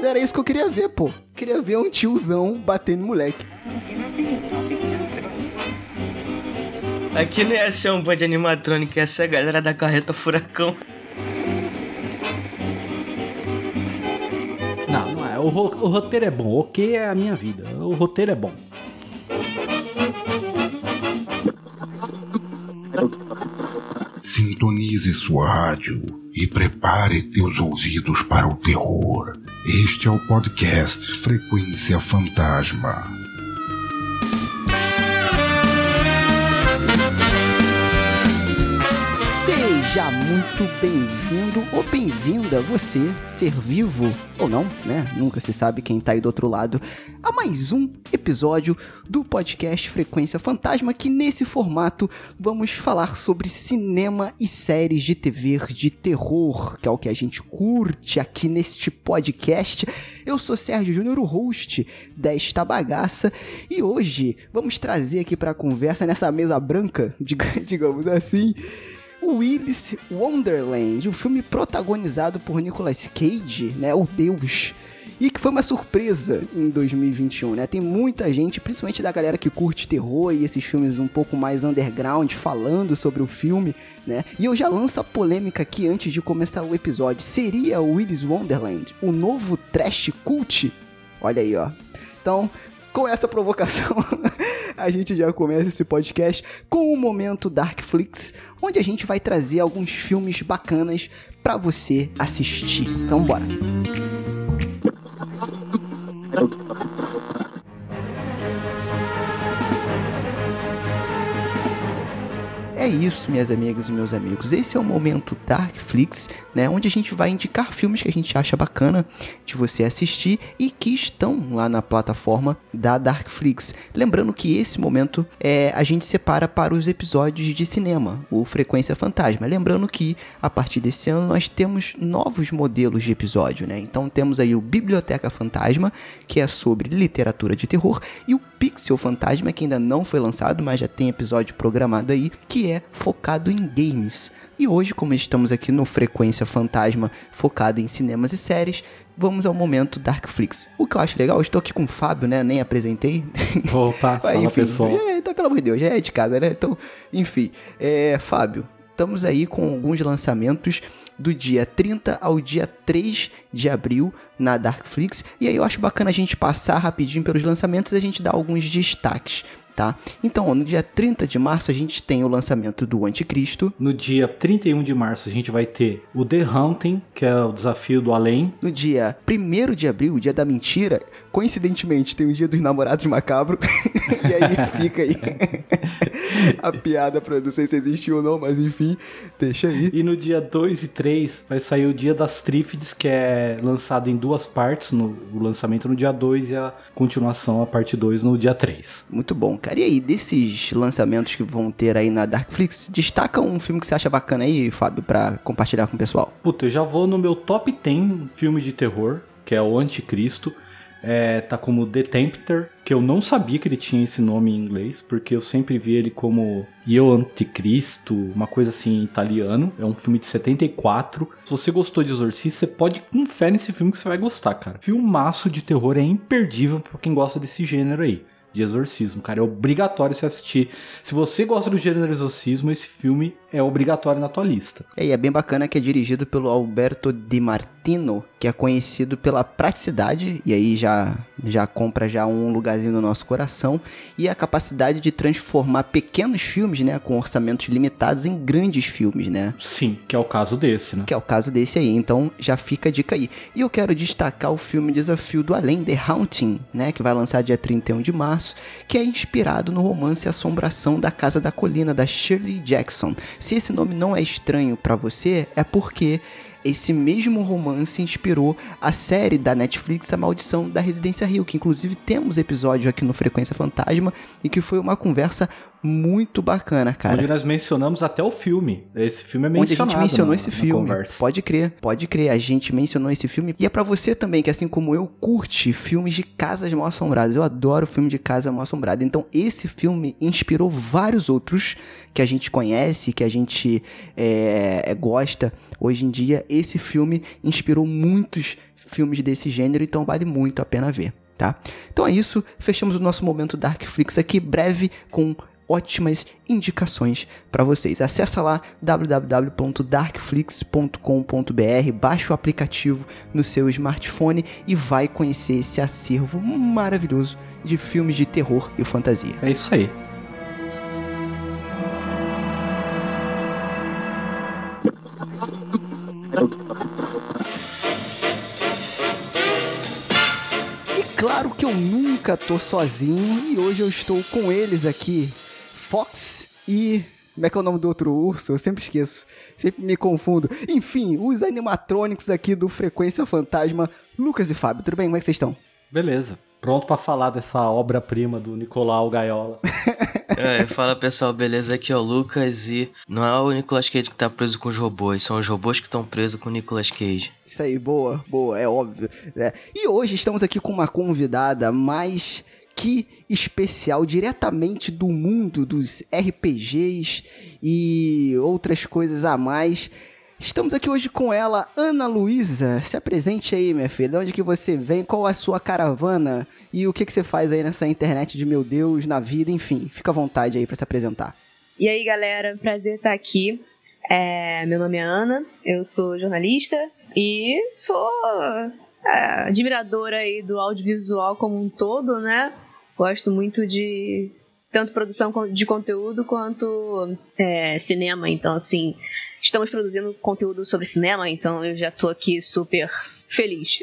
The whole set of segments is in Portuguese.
Mas era isso que eu queria ver, pô. Queria ver um tiozão batendo moleque. Aqui não ia ser um band animatrônico, ia ser a galera da carreta furacão. Não, não é. O, ro o roteiro é bom. O que é a minha vida? O roteiro é bom. Sintonize sua rádio e prepare teus ouvidos para o terror. Este é o podcast Frequência Fantasma. Seja muito bem-vindo ou bem-vinda, você, ser vivo ou não, né? Nunca se sabe quem tá aí do outro lado, a mais um episódio do podcast Frequência Fantasma, que nesse formato vamos falar sobre cinema e séries de TV de terror, que é o que a gente curte aqui neste podcast. Eu sou Sérgio Júnior, o host desta bagaça, e hoje vamos trazer aqui para conversa nessa mesa branca, digamos assim, Willis Wonderland, um filme protagonizado por Nicolas Cage, né, o Deus, e que foi uma surpresa em 2021, né? Tem muita gente, principalmente da galera que curte terror e esses filmes um pouco mais underground, falando sobre o filme, né? E eu já lanço a polêmica aqui antes de começar o episódio. Seria Willis Wonderland o novo trash cult? Olha aí, ó. Então, com essa provocação, a gente já começa esse podcast com o momento Darkflix, onde a gente vai trazer alguns filmes bacanas para você assistir. Então bora. É isso, minhas amigas e meus amigos. Esse é o momento Darkflix, né, onde a gente vai indicar filmes que a gente acha bacana de você assistir e que estão lá na plataforma da Darkflix. Lembrando que esse momento é a gente separa para os episódios de cinema, o Frequência Fantasma. Lembrando que a partir desse ano nós temos novos modelos de episódio, né? Então temos aí o Biblioteca Fantasma, que é sobre literatura de terror, e o Pixel Fantasma, que ainda não foi lançado, mas já tem episódio programado aí, que é focado em games. E hoje, como estamos aqui no Frequência Fantasma, focado em cinemas e séries, vamos ao momento Darkflix. O que eu acho legal, eu estou aqui com o Fábio, né? Nem apresentei. Opa, fala enfim, pessoal. É, tá, pelo amor de Deus, já é de casa, né? Então, enfim. É, Fábio, estamos aí com alguns lançamentos do dia 30 ao dia 3 de abril na Darkflix. E aí eu acho bacana a gente passar rapidinho pelos lançamentos e a gente dar alguns destaques. Tá? Então, no dia 30 de março a gente tem o lançamento do Anticristo. No dia 31 de março a gente vai ter o The Hunting, que é o desafio do além. No dia 1 de abril, o dia da mentira, coincidentemente tem o dia dos namorados macabro. e aí fica aí a piada pra não sei se existiu ou não, mas enfim, deixa aí. E no dia 2 e 3 vai sair o dia das Trífides, que é lançado em duas partes, no, o lançamento no dia 2 e a continuação, a parte 2, no dia 3. Muito bom, cara. E aí, desses lançamentos que vão ter aí na Darkflix, destaca um filme que você acha bacana aí, Fábio, pra compartilhar com o pessoal. Puta, eu já vou no meu top 10 filmes de terror, que é o Anticristo. É, tá como The Tempter, que eu não sabia que ele tinha esse nome em inglês, porque eu sempre vi ele como Io Anticristo, uma coisa assim italiano. É um filme de 74. Se você gostou de Exorcista, você pode fé nesse filme que você vai gostar, cara. Filmaço de terror é imperdível pra quem gosta desse gênero aí de exorcismo, cara. É obrigatório você assistir. Se você gosta do gênero exorcismo, esse filme é obrigatório na tua lista. É, e é bem bacana que é dirigido pelo Alberto Di Martino, que é conhecido pela praticidade, e aí já, já compra já um lugarzinho no nosso coração, e a capacidade de transformar pequenos filmes, né, com orçamentos limitados em grandes filmes, né? Sim, que é o caso desse, né? Que é o caso desse aí, então já fica a dica aí. E eu quero destacar o filme Desafio do Além, The Haunting, né, que vai lançar dia 31 de março, que é inspirado no romance Assombração da Casa da Colina, da Shirley Jackson. Se esse nome não é estranho para você, é porque esse mesmo romance inspirou a série da Netflix A Maldição da Residência Rio, que inclusive temos episódio aqui no Frequência Fantasma e que foi uma conversa muito bacana, cara. Onde nós mencionamos até o filme. Esse filme é mencionado. Onde a gente mencionou na, esse filme. conversa. Pode crer, pode crer. A gente mencionou esse filme. E é pra você também, que assim como eu, curte filmes de casas mal assombradas. Eu adoro filme de casa mal assombrada. Então, esse filme inspirou vários outros que a gente conhece, que a gente é, é, gosta hoje em dia. esse filme inspirou muitos filmes desse gênero, então vale muito a pena ver, tá? Então é isso, fechamos o nosso momento Darkflix aqui, breve, com ótimas indicações para vocês. Acesse lá www.darkflix.com.br, baixa o aplicativo no seu smartphone e vai conhecer esse acervo maravilhoso de filmes de terror e fantasia. É isso aí. E claro que eu nunca tô sozinho e hoje eu estou com eles aqui, Fox e como é que é o nome do outro urso? Eu sempre esqueço. Sempre me confundo. Enfim, os animatrônicos aqui do Frequência Fantasma, Lucas e Fábio. Tudo bem? Como é que vocês estão? Beleza. Pronto pra falar dessa obra-prima do Nicolau Gaiola. É, fala pessoal, beleza? Aqui é o Lucas e não é o Nicolas Cage que tá preso com os robôs, são os robôs que estão presos com o Nicolas Cage. Isso aí, boa, boa, é óbvio. né? E hoje estamos aqui com uma convidada mais especial, diretamente do mundo dos RPGs e outras coisas a mais. Estamos aqui hoje com ela, Ana Luísa. Se apresente aí, minha filha. De onde que você vem? Qual a sua caravana? E o que, que você faz aí nessa internet de meu Deus, na vida? Enfim, fica à vontade aí para se apresentar. E aí, galera, prazer estar aqui. É, meu nome é Ana, eu sou jornalista e sou é, admiradora aí do audiovisual como um todo, né? Gosto muito de tanto produção de conteúdo quanto é, cinema, então assim, estamos produzindo conteúdo sobre cinema, então eu já tô aqui super feliz.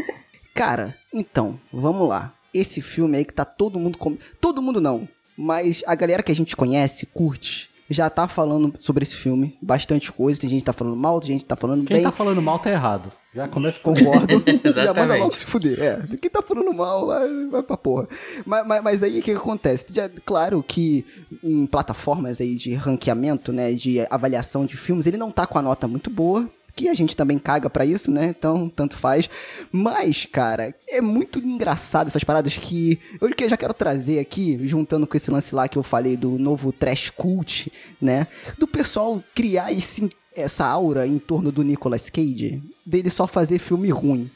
Cara, então, vamos lá. Esse filme aí que tá todo mundo. Com... Todo mundo não, mas a galera que a gente conhece, curte, já tá falando sobre esse filme. Bastante coisa. Tem gente que tá falando mal, tem gente que tá falando Quem bem. tá falando mal tá errado. Já começa com Concordo. já manda logo se fuder. É, quem tá falando mal, vai, vai pra porra. Mas, mas, mas aí o que, que acontece? Já, claro que em plataformas aí de ranqueamento, né, de avaliação de filmes, ele não tá com a nota muito boa. Que a gente também caga pra isso, né? Então, tanto faz. Mas, cara, é muito engraçado essas paradas que eu que já quero trazer aqui, juntando com esse lance lá que eu falei do novo trash cult, né? Do pessoal criar esse, essa aura em torno do Nicolas Cage, dele só fazer filme ruim.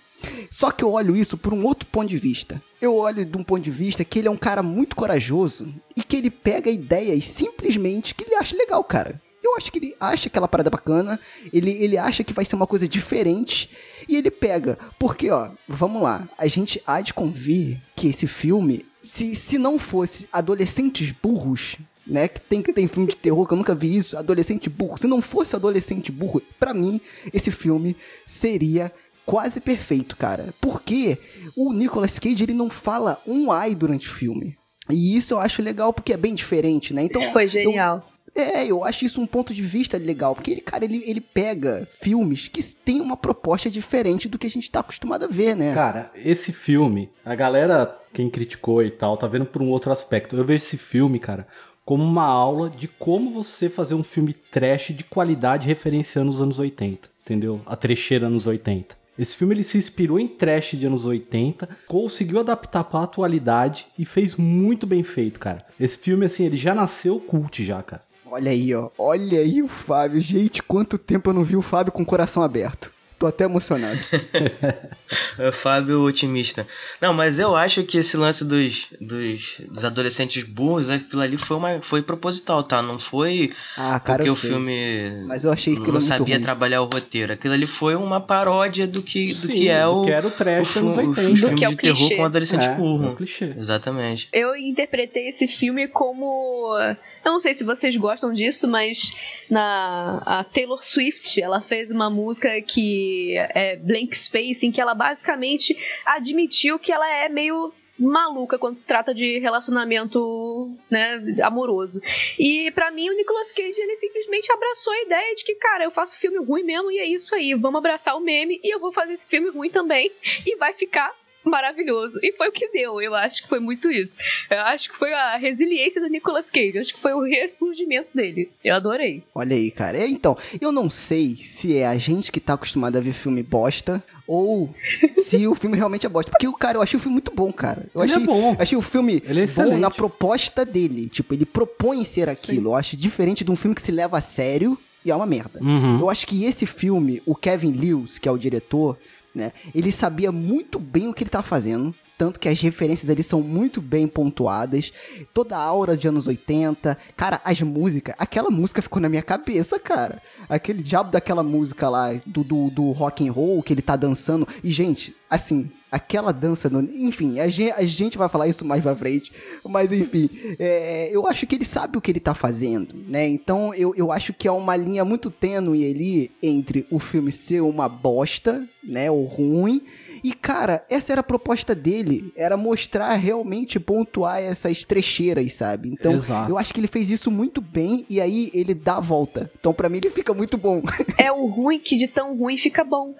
Só que eu olho isso por um outro ponto de vista. Eu olho de um ponto de vista que ele é um cara muito corajoso e que ele pega ideias simplesmente que ele acha legal, cara. Eu acho que ele acha aquela parada bacana, ele, ele acha que vai ser uma coisa diferente e ele pega. Porque, ó, vamos lá, a gente há de convir que esse filme, se, se não fosse adolescentes burros, né? Que tem, tem filme de terror que eu nunca vi isso, adolescente burro. Se não fosse adolescente burro, pra mim, esse filme seria quase perfeito, cara. Porque o Nicolas Cage, ele não fala um ai durante o filme. E isso eu acho legal porque é bem diferente, né? Então, Isso foi eu- genial. é, eu acho isso um ponto de vista legal, porque ele, cara, ele, ele pega filmes que têm uma proposta diferente do que a gente tá acostumado a ver, né? Cara, esse filme, a galera, quem criticou e tal, tá vendo por um outro aspecto. Eu vejo esse filme, cara, como uma aula de como você fazer um filme trash de qualidade referenciando os anos 80, entendeu? A trecheira anos 80. Esse filme ele se inspirou em trash de anos 80, conseguiu adaptar pra atualidade e fez muito bem feito, cara. Esse filme, assim, ele já nasceu cult já, cara. Olha aí, ó. Olha aí o Fábio. Gente, quanto tempo eu não vi o Fábio com o coração aberto. Tô até emocionado. É, Fábio otimista. Não, mas eu acho que esse lance dos, dos, dos adolescentes burros, aquilo ali foi, uma, foi proposital, tá? Não foi Ah, cara, porque eu o sei. filme Mas eu achei aquilo não sabia ruim. trabalhar o roteiro. Aquilo ali foi uma paródia do que, do Sim, que é do o. que era o o trash fi- anos o 80. filme Do que é o de terror clichê. com adolescente É, é burro. o clichê. Exatamente. Eu interpretei esse filme como. Eu não sei se vocês gostam disso, mas na a Taylor Swift ela fez uma música que é Blank Space, em que ela basicamente admitiu que ela é meio maluca quando se trata de relacionamento né, amoroso. E pra mim o Nicolas Cage ele simplesmente abraçou a ideia de que, cara, eu faço filme ruim mesmo e é isso aí, vamos abraçar o meme e eu vou fazer esse filme ruim também e vai ficar maravilhoso. E foi o que deu, eu acho que foi muito isso. Eu acho que foi a resiliência do Nicolas Cage, eu acho que foi o ressurgimento dele. Eu adorei. Olha aí, cara. É, Então, eu não sei se é a gente que tá acostumado a ver filme bosta ou se o filme realmente é bosta. Porque, cara, eu achei o filme muito bom, cara. Eu Ele é achei, bom. achei o filme Ele é bom excelente. na proposta dele. Tipo, ele propõe ser aquilo. Eu acho diferente de um filme que se leva a sério e é uma merda. Uhum. Eu acho que esse filme, o Kevin Lewis, que é o diretor, né, ele sabia muito bem o que ele tava fazendo. Tanto que as referências ali são muito bem pontuadas. Toda a aura de anos 80. Cara, as músicas. Aquela música ficou na minha cabeça, cara. Aquele diabo daquela música lá, do, do, do rock and roll, que ele tá dançando. E, gente, assim, aquela dança. No... Enfim, a gente, a gente vai falar isso mais pra frente. Mas, enfim, é, eu acho que ele sabe o que ele tá fazendo, né? Então, eu, eu acho que é uma linha muito tênue ali entre o filme ser uma bosta, né? Ou ruim. E, cara, essa era a proposta dele. Era mostrar realmente, pontuar essas trecheiras, sabe? Então, Exato. eu acho que ele fez isso muito bem. E aí, ele dá a volta. Então, pra mim, ele fica muito bom. É o ruim que de tão ruim fica bom.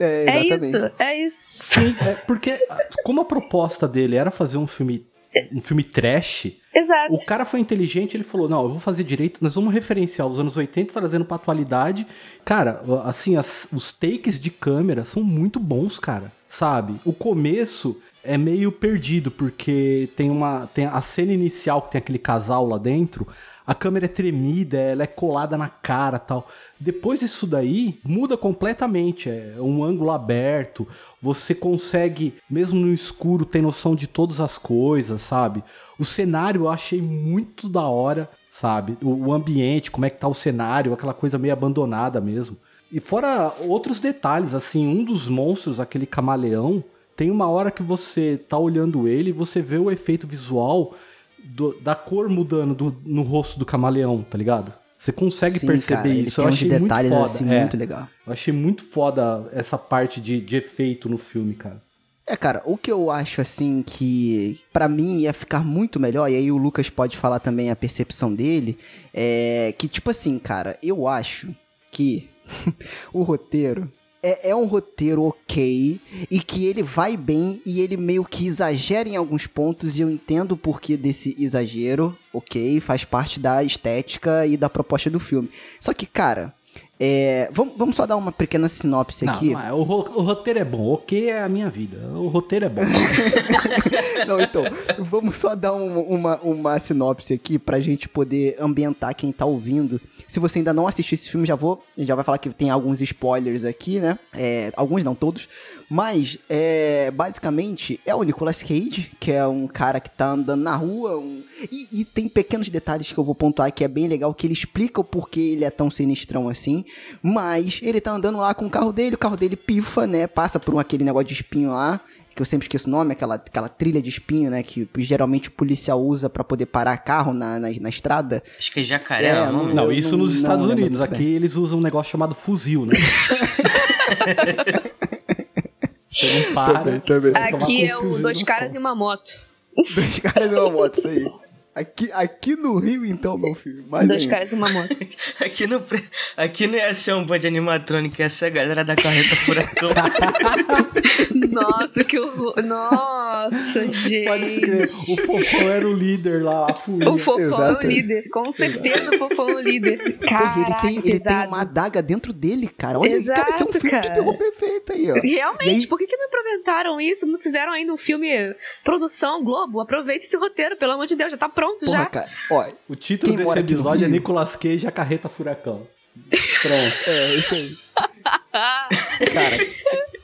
É, É exatamente. isso, é isso. Sim, é porque como a proposta dele era fazer um filme um filme trash, Exato. o cara foi inteligente, ele falou: "Não, eu vou fazer direito, nós vamos referenciar os anos 80 trazendo pra atualidade". Cara, assim, as- os takes de câmera são muito bons, cara. Sabe? O começo é meio perdido porque tem uma tem a cena inicial que tem aquele casal lá dentro, a câmera é tremida, ela é colada na cara, tal. Depois disso daí, muda completamente. É um ângulo aberto. Você consegue, mesmo no escuro, ter noção de todas as coisas, sabe? O cenário eu achei muito da hora, sabe? O, ambiente, como é que tá o cenário, aquela coisa meio abandonada mesmo. E fora outros detalhes, assim, um dos monstros, aquele camaleão, tem uma hora que você tá olhando ele e você vê o efeito visual do- da cor mudando do- no rosto do camaleão, tá ligado? Você consegue Sim, perceber cara, isso. Eu achei detalhes muito foda. assim é. muito legal. Eu achei muito foda essa parte de, de efeito no filme, cara. É, cara, o que eu acho assim que pra mim ia ficar muito melhor, e aí o Lucas pode falar também a percepção dele, é que tipo assim, cara, eu acho que o roteiro é, é um roteiro ok e que ele vai bem e ele meio que exagera em alguns pontos e eu entendo o porquê desse exagero, ok, faz parte da estética e da proposta do filme. Só que, cara, é, vamos, vamos só dar uma pequena sinopse Não, aqui. não é. o, o roteiro é bom. Ok é a minha vida. O roteiro é bom. Não, então, vamos só dar um- uma, uma sinopse aqui pra gente poder ambientar quem tá ouvindo. Se você ainda não assistiu esse filme, já vou. Já vai falar que tem alguns spoilers aqui, né? É, alguns não, todos. Mas, é, basicamente, é o Nicolas Cage, que é um cara que tá andando na rua. um- e, e tem pequenos detalhes que eu vou pontuar que é bem legal, que ele explica o porquê ele é tão sinistrão assim. Mas ele tá andando lá com o carro dele, o carro dele pifa, né? Passa por um, aquele negócio de espinho lá que eu sempre esqueço o nome, aquela, aquela trilha de espinho, né? Que geralmente o policial usa pra poder parar carro na, na, na estrada. Acho que é jacaré, É, o nome? Eu Não, isso não- nos não Estados Unidos. Aqui eles usam um negócio chamado fuzil, né? Você não para. também. Tomar Aqui é o dois caras e uma moto. Dois caras e uma moto, isso aí. Aqui, aqui no Rio, então, meu filho. Mais dois caras e uma moto. Aqui, não, pre- aqui não ia ser um band animatrônico, ia ser a galera da carreta furacão. Nossa, que horror. Nossa, gente. Pode crer. O Fofão era o líder lá, a fúria. O Fofão é o Exato. líder. Com certeza o Fofão é o líder. Caraca, ele tem, ele tem uma adaga dentro dele, cara. Olha, aí, cara, isso é um Exato, filme de cara. terror perfeito aí, ó. Realmente, aí- por que, que não implementaram isso? Não fizeram ainda um filme produção Globo? Aproveita esse roteiro, pelo amor de Deus, já tá pronto Porra, já. cara. Ó, O título Quem desse episódio é? Nicolas Cage a carreta furacão. Pronto. é, isso aí. Cara,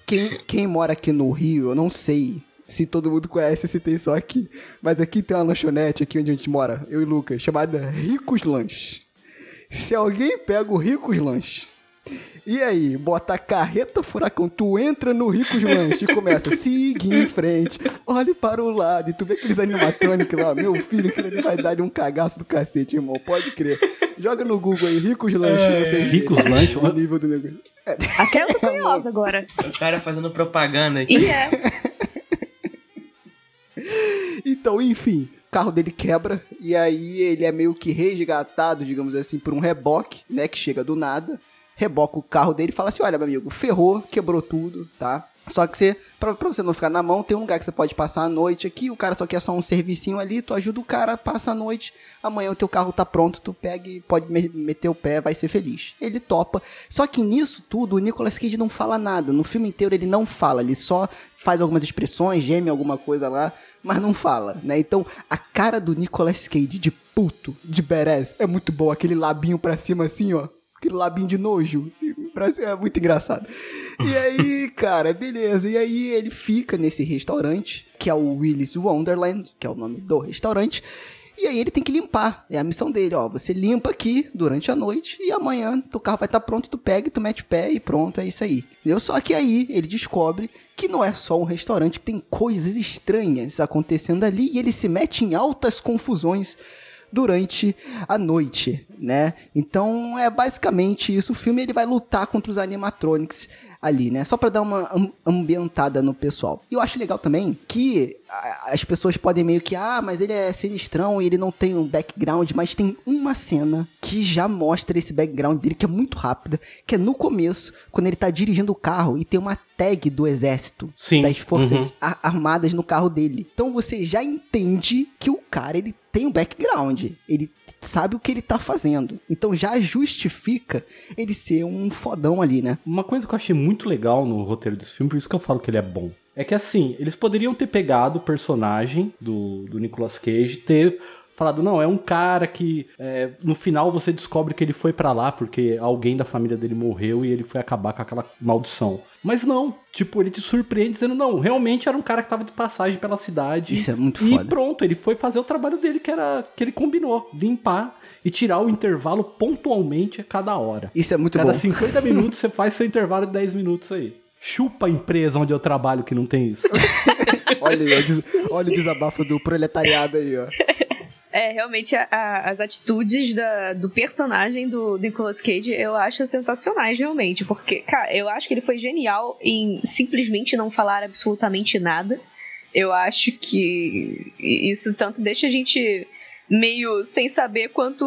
quem, quem mora aqui no Rio, eu não sei se todo mundo conhece, se tem só aqui. Mas aqui tem uma lanchonete, aqui onde a gente mora, eu e Lucas, chamada Ricos Lanches. Se alguém pega o Ricos Lanches, e aí, bota a carreta furacão, tu entra no Ricos Lanches e começa, siga em frente, olhe para o lado, e tu vê aqueles animatrônicos lá, meu filho, aquilo ali vai dar um cagaço do cacete, irmão, pode crer. Joga no Google aí, Ricos Lanches, pra você Ricos Lanches? o nível do negócio. Até eu tô curiosa agora. o cara fazendo propaganda aqui. E é. Então, enfim, o carro dele quebra e aí ele é meio que resgatado, digamos assim, por um reboque, né, que chega do nada. Reboca o carro dele e fala assim: "Olha, meu amigo, ferrou, quebrou tudo, tá? Só que você, pra, pra você não ficar na mão, tem um lugar que você pode passar a noite aqui. O cara só quer só um servicinho ali, tu ajuda o cara, passa a noite. Amanhã o teu carro tá pronto, tu pega e pode me- meter o pé, vai ser feliz. Ele topa. Só que nisso tudo, o Nicolas Cage não fala nada. No filme inteiro ele não fala, ele só faz algumas expressões, geme alguma coisa lá, mas não fala, né? Então, a cara do Nicolas Cage de puto, de badass, é muito boa. Aquele labinho pra cima assim, ó. Aquele labinho de nojo. É muito engraçado. E aí, cara, beleza. E aí ele fica nesse restaurante, que é o Willis Wonderland, que é o nome do restaurante. E aí ele tem que limpar. É a missão dele, ó. Você limpa aqui durante a noite e amanhã teu carro vai estar tá pronto, tu pega e tu mete o pé e pronto, é isso aí. Entendeu? Só que aí ele descobre que não é só um restaurante, que tem coisas estranhas acontecendo ali e ele se mete em altas confusões durante a noite, né? Então é basicamente isso. O filme ele vai lutar contra os animatronics ali, né? Só para dar uma ambientada no pessoal. E eu acho legal também que as pessoas podem meio que, ah, mas ele é sinistrão e ele não tem um background, mas tem uma cena que já mostra esse background dele, que é muito rápida, que é no começo, quando ele tá dirigindo o carro e tem uma tag do exército, Sim. das forças uhum. armadas no carro dele. Então você já entende que o cara, ele tem um background, ele sabe o que ele tá fazendo. Então já justifica ele ser um fodão ali, né? Uma coisa que eu achei muito legal no roteiro desse filme, por isso que eu falo que ele é bom, é que assim, eles poderiam ter pegado o personagem do, do Nicolas Cage, ter falado, não, é um cara que é, no final você descobre que ele foi para lá porque alguém da família dele morreu e ele foi acabar com aquela maldição. Mas não, tipo, ele te surpreende dizendo, não, realmente era um cara que tava de passagem pela cidade. Isso é muito e foda. E pronto, ele foi fazer o trabalho dele que era que ele combinou, limpar e tirar o intervalo pontualmente a cada hora. Isso é muito cada bom. Cada 50 minutos você faz seu intervalo de 10 minutos aí. Chupa a empresa onde eu trabalho que não tem isso. olha, aí, olha o desabafo do proletariado aí, ó. É, realmente a, a, as atitudes da, do personagem do Nicolas Cage eu acho sensacionais, realmente. Porque, cara, eu acho que ele foi genial em simplesmente não falar absolutamente nada. Eu acho que isso tanto deixa a gente meio sem saber quanto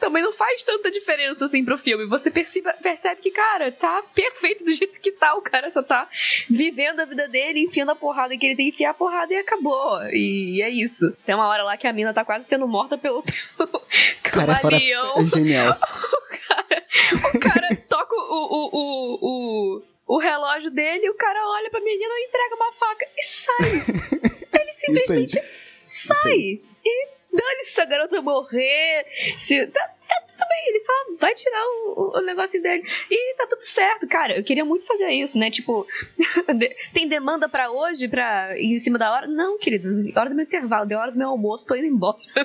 também não faz tanta diferença assim pro filme. Você percebe, percebe que, cara, tá perfeito do jeito que tá. O cara só tá vivendo a vida dele, enfiando a porrada que ele tem que enfiar a porrada e acabou. E é isso. Tem uma hora lá que a mina tá quase sendo morta pelo, pelo cara, camaleão. É genial. o cara, o cara toca o, o, o, o o relógio dele, o cara olha pra menina, entrega uma faca e sai. Ele simplesmente sai. E dane-se se a garota morrer. Se, tá, tá, tudo bem, ele só vai tirar o, o, negócio dele. E tá tudo certo. Cara, eu queria muito fazer isso, né? Tipo, tem demanda para hoje, pra ir em cima da hora? Não, querido. Hora do meu intervalo, deu hora do meu almoço, tô indo embora.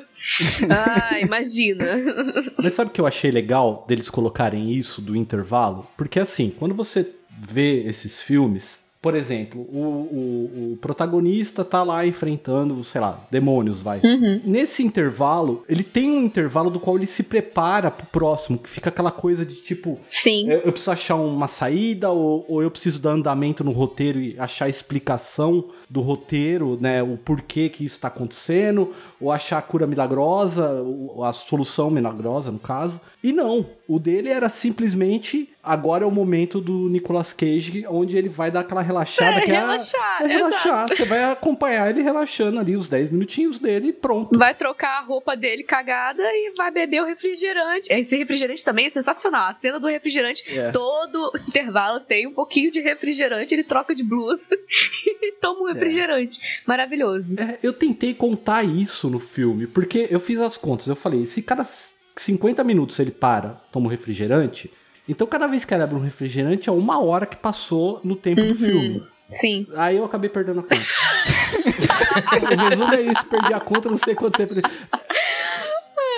ah, imagina. Mas sabe o que eu achei legal deles colocarem isso do intervalo? Porque assim, quando você vê esses filmes por exemplo, o, o, o, protagonista tá lá enfrentando, sei lá, demônios, vai. Uhum. Nesse intervalo, ele tem um intervalo do qual ele se prepara pro próximo, que fica aquela coisa de tipo. Sim. Eu, eu preciso achar uma saída, ou, ou, eu preciso dar andamento no roteiro e achar a explicação do roteiro, né? O porquê que isso tá acontecendo, ou achar a cura milagrosa, a solução milagrosa, no caso. E não, o dele era simplesmente agora é o momento do Nicolas Cage, onde ele vai dar aquela relaxada. É, que relaxar, é, é relaxar. Você vai acompanhar ele relaxando ali os 10 minutinhos dele e pronto. Vai trocar a roupa dele cagada e vai beber o refrigerante. Esse refrigerante também é sensacional. A cena do refrigerante. É. todo intervalo tem um pouquinho de refrigerante, ele troca de blusa e toma um é. refrigerante. Yeah. Maravilhoso. É, eu tentei contar isso no filme, porque eu fiz as contas. Eu falei, se cada 50 minutos ele para, toma um refrigerante então, cada vez que ela abre um refrigerante, é uma hora que passou no tempo uhum. do filme. Sim. Aí eu acabei perdendo a conta. o resumo é isso, perdi a conta, não sei quanto tempo.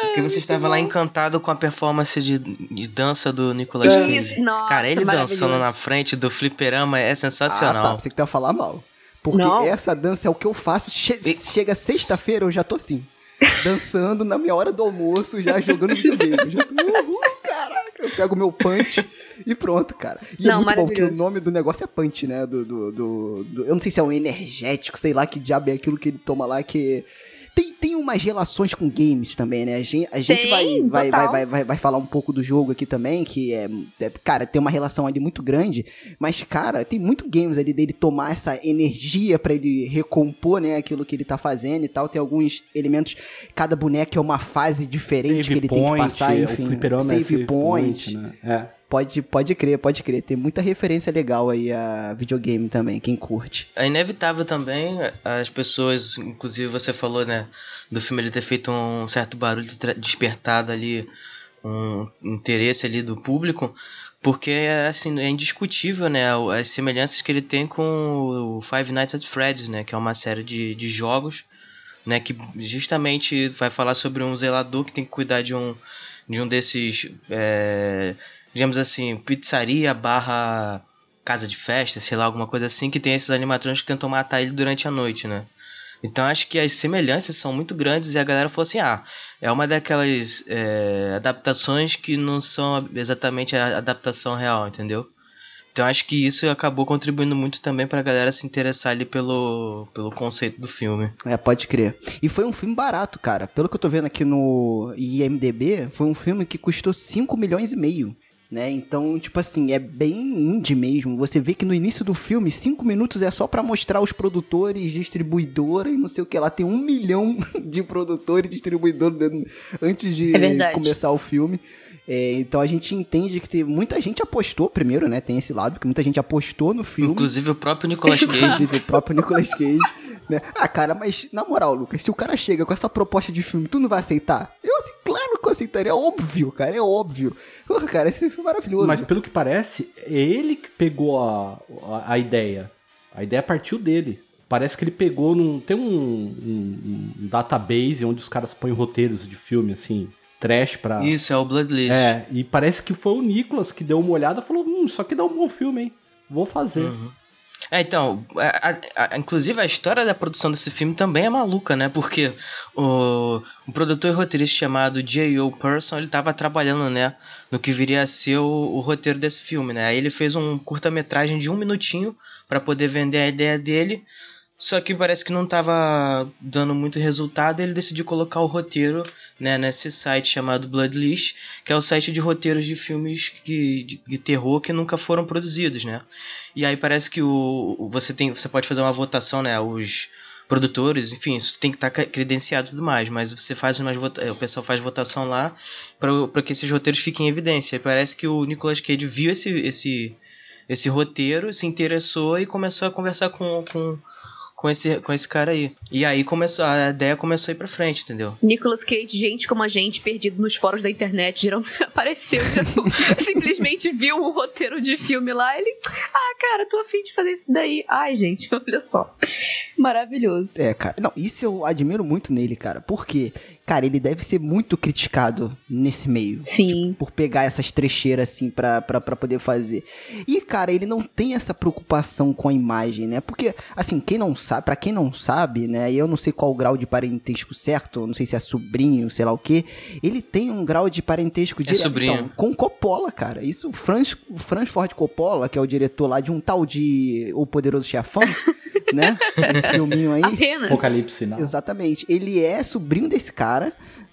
Porque você estava lá encantado com a performance de, de dança do Nicolas Cage. Isso, nossa, Cara, ele dançando na frente do fliperama é sensacional. Ah, tá, você que tá falar mal. Porque não. essa dança é o que eu faço. Che e... Chega sexta-feira, eu já tô assim. Dançando na minha hora do almoço, já jogando videogame. Já tô, uhul, caraca. Eu pego meu punch e pronto, cara. E é não, é muito bom, porque o nome do negócio é punch, né? Do, do, do, do, eu não sei se é um energético, sei lá que diabo é aquilo que ele toma lá, que tem, tem umas relações com games também, né? A gente, a gente vai, vai, vai, vai, vai, vai falar um pouco do jogo aqui também, que é, é, Cara, tem uma relação ali muito grande, mas, cara, tem muito games ali dele tomar essa energia para ele recompor, né? Aquilo que ele tá fazendo e tal. Tem alguns elementos. Cada boneco é uma fase diferente save que ele point, tem que passar, enfim. O save, é save point. point né? É. Pode, pode crer, pode crer. Tem muita referência legal aí a videogame também, quem curte. É inevitável também as pessoas, inclusive você falou, né, do filme ele ter feito um certo barulho despertado ali um interesse ali do público, porque assim, é indiscutível, né, as semelhanças que ele tem com o Five Nights at Freddy's, né, que é uma série de, de jogos, né, que justamente vai falar sobre um zelador que tem que cuidar de um, de um desses, é, digamos assim, pizzaria barra casa de festa, sei lá, alguma coisa assim, que tem esses animatrônicos que tentam matar ele durante a noite, né. Então acho que as semelhanças são muito grandes e a galera falou assim: ah, é uma daquelas é, adaptações que não são exatamente a adaptação real, entendeu? Então acho que isso acabou contribuindo muito também pra galera se interessar ali pelo, pelo conceito do filme. É, pode crer. E foi um filme barato, cara. Pelo que eu tô vendo aqui no IMDB, foi um filme que custou 5 milhões e meio né? Então, tipo assim, é bem indie mesmo. Você vê que no início do filme, cinco minutos é só para mostrar os produtores, distribuidora e não sei o que lá. Tem um milhão de produtores e distribuidores antes de é começar o filme. É, então a gente entende que tem, muita gente apostou primeiro, né? Tem esse lado, que muita gente apostou no filme. Inclusive o próprio Nicolas Cage. Inclusive o próprio Nicolas Cage. né? Ah, cara, mas na moral, Lucas, se o cara chega com essa proposta de filme, tu não vai aceitar? Eu, assim, claro que eu aceitaria. É óbvio, cara, é óbvio. Cara, esse filme é maravilhoso. Mas pelo que parece, é ele que pegou a, a, a ideia. A ideia partiu dele. Parece que ele pegou num. Tem um, um, um database onde os caras põem roteiros de filme, assim, trash pra. Isso, é o Bloodlist. É, e parece que foi o Nicolas que deu uma olhada e falou: hum, isso aqui dá um bom filme, hein? Vou fazer. Uhum. É, então, a, a, a, inclusive a história da produção desse filme também é maluca, né? Porque o, o produtor e roteirista chamado J.O. Person, ele estava trabalhando, né, no que viria a ser o, o roteiro desse filme, né? Aí ele fez um curta-metragem de um minutinho para poder vender a ideia dele, só que parece que não estava dando muito resultado, ele decidiu colocar o roteiro né, nesse site chamado Bloodlist, que é o site de roteiros de filmes que, de, de, terror que nunca foram produzidos, né? E aí parece que o, você tem, você pode fazer uma votação, né? Os produtores, enfim, isso tem que estar tá credenciado e tudo mais, mas você faz umas o pessoal faz votação lá para que esses roteiros fiquem em evidência. E parece que o Nicolas Cage viu esse, esse, esse roteiro, se interessou e começou a conversar com, com com esse, com esse cara aí. E aí começou, a ideia começou a ir pra frente, entendeu? Nicolas Cage, gente como a gente, perdido nos fóruns da internet, geralmente apareceu. simplesmente viu um roteiro de filme lá. Ele, ah, cara, tô afim de fazer isso daí. Ai, gente, olha só. Maravilhoso. É, cara. Não, isso eu admiro muito nele, cara. Porque, cara, ele deve ser muito criticado nesse meio. Sim. Tipo, por pegar essas trecheiras, assim, pra, pra, pra poder fazer. E, cara, ele não tem essa preocupação com a imagem, né? Porque, assim, quem não sabe, para quem não sabe, né, eu não sei qual o grau de parentesco certo, não sei se é sobrinho, sei lá o que, ele tem um grau de parentesco é direto então, com Coppola, cara. Isso, Franz, Franz Ford Coppola, que é o diretor lá de um tal de O Poderoso Chefão, né? Esse filminho aí. Apenas. Apocalipse, não. Exatamente. Ele é sobrinho desse cara,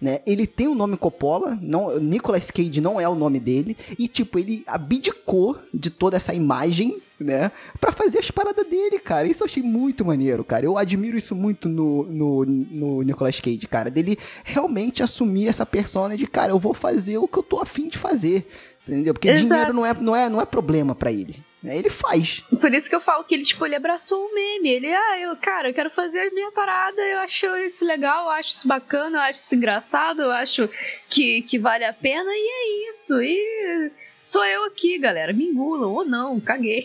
né? Ele tem o nome Coppola, não, Nicolas Cage não é o nome dele, e tipo, ele abdicou de toda essa imagem né? Pra fazer as paradas dele, cara. Isso eu achei muito maneiro, cara. Eu admiro isso muito no, no, no Nicolas Cage, cara. Dele realmente assumir essa persona de, cara, eu vou fazer o que eu tô afim de fazer. Entendeu? Porque Exato. dinheiro não é, não é, não é problema para ele. Né? Ele faz. Por isso que eu falo que ele, tipo, ele abraçou o meme. Ele, ah, eu, cara, eu quero fazer a minha parada, eu acho isso legal, eu acho isso bacana, eu acho isso engraçado, eu acho que, que vale a pena, e é isso. E sou eu aqui, galera. Me engulam ou não, caguei.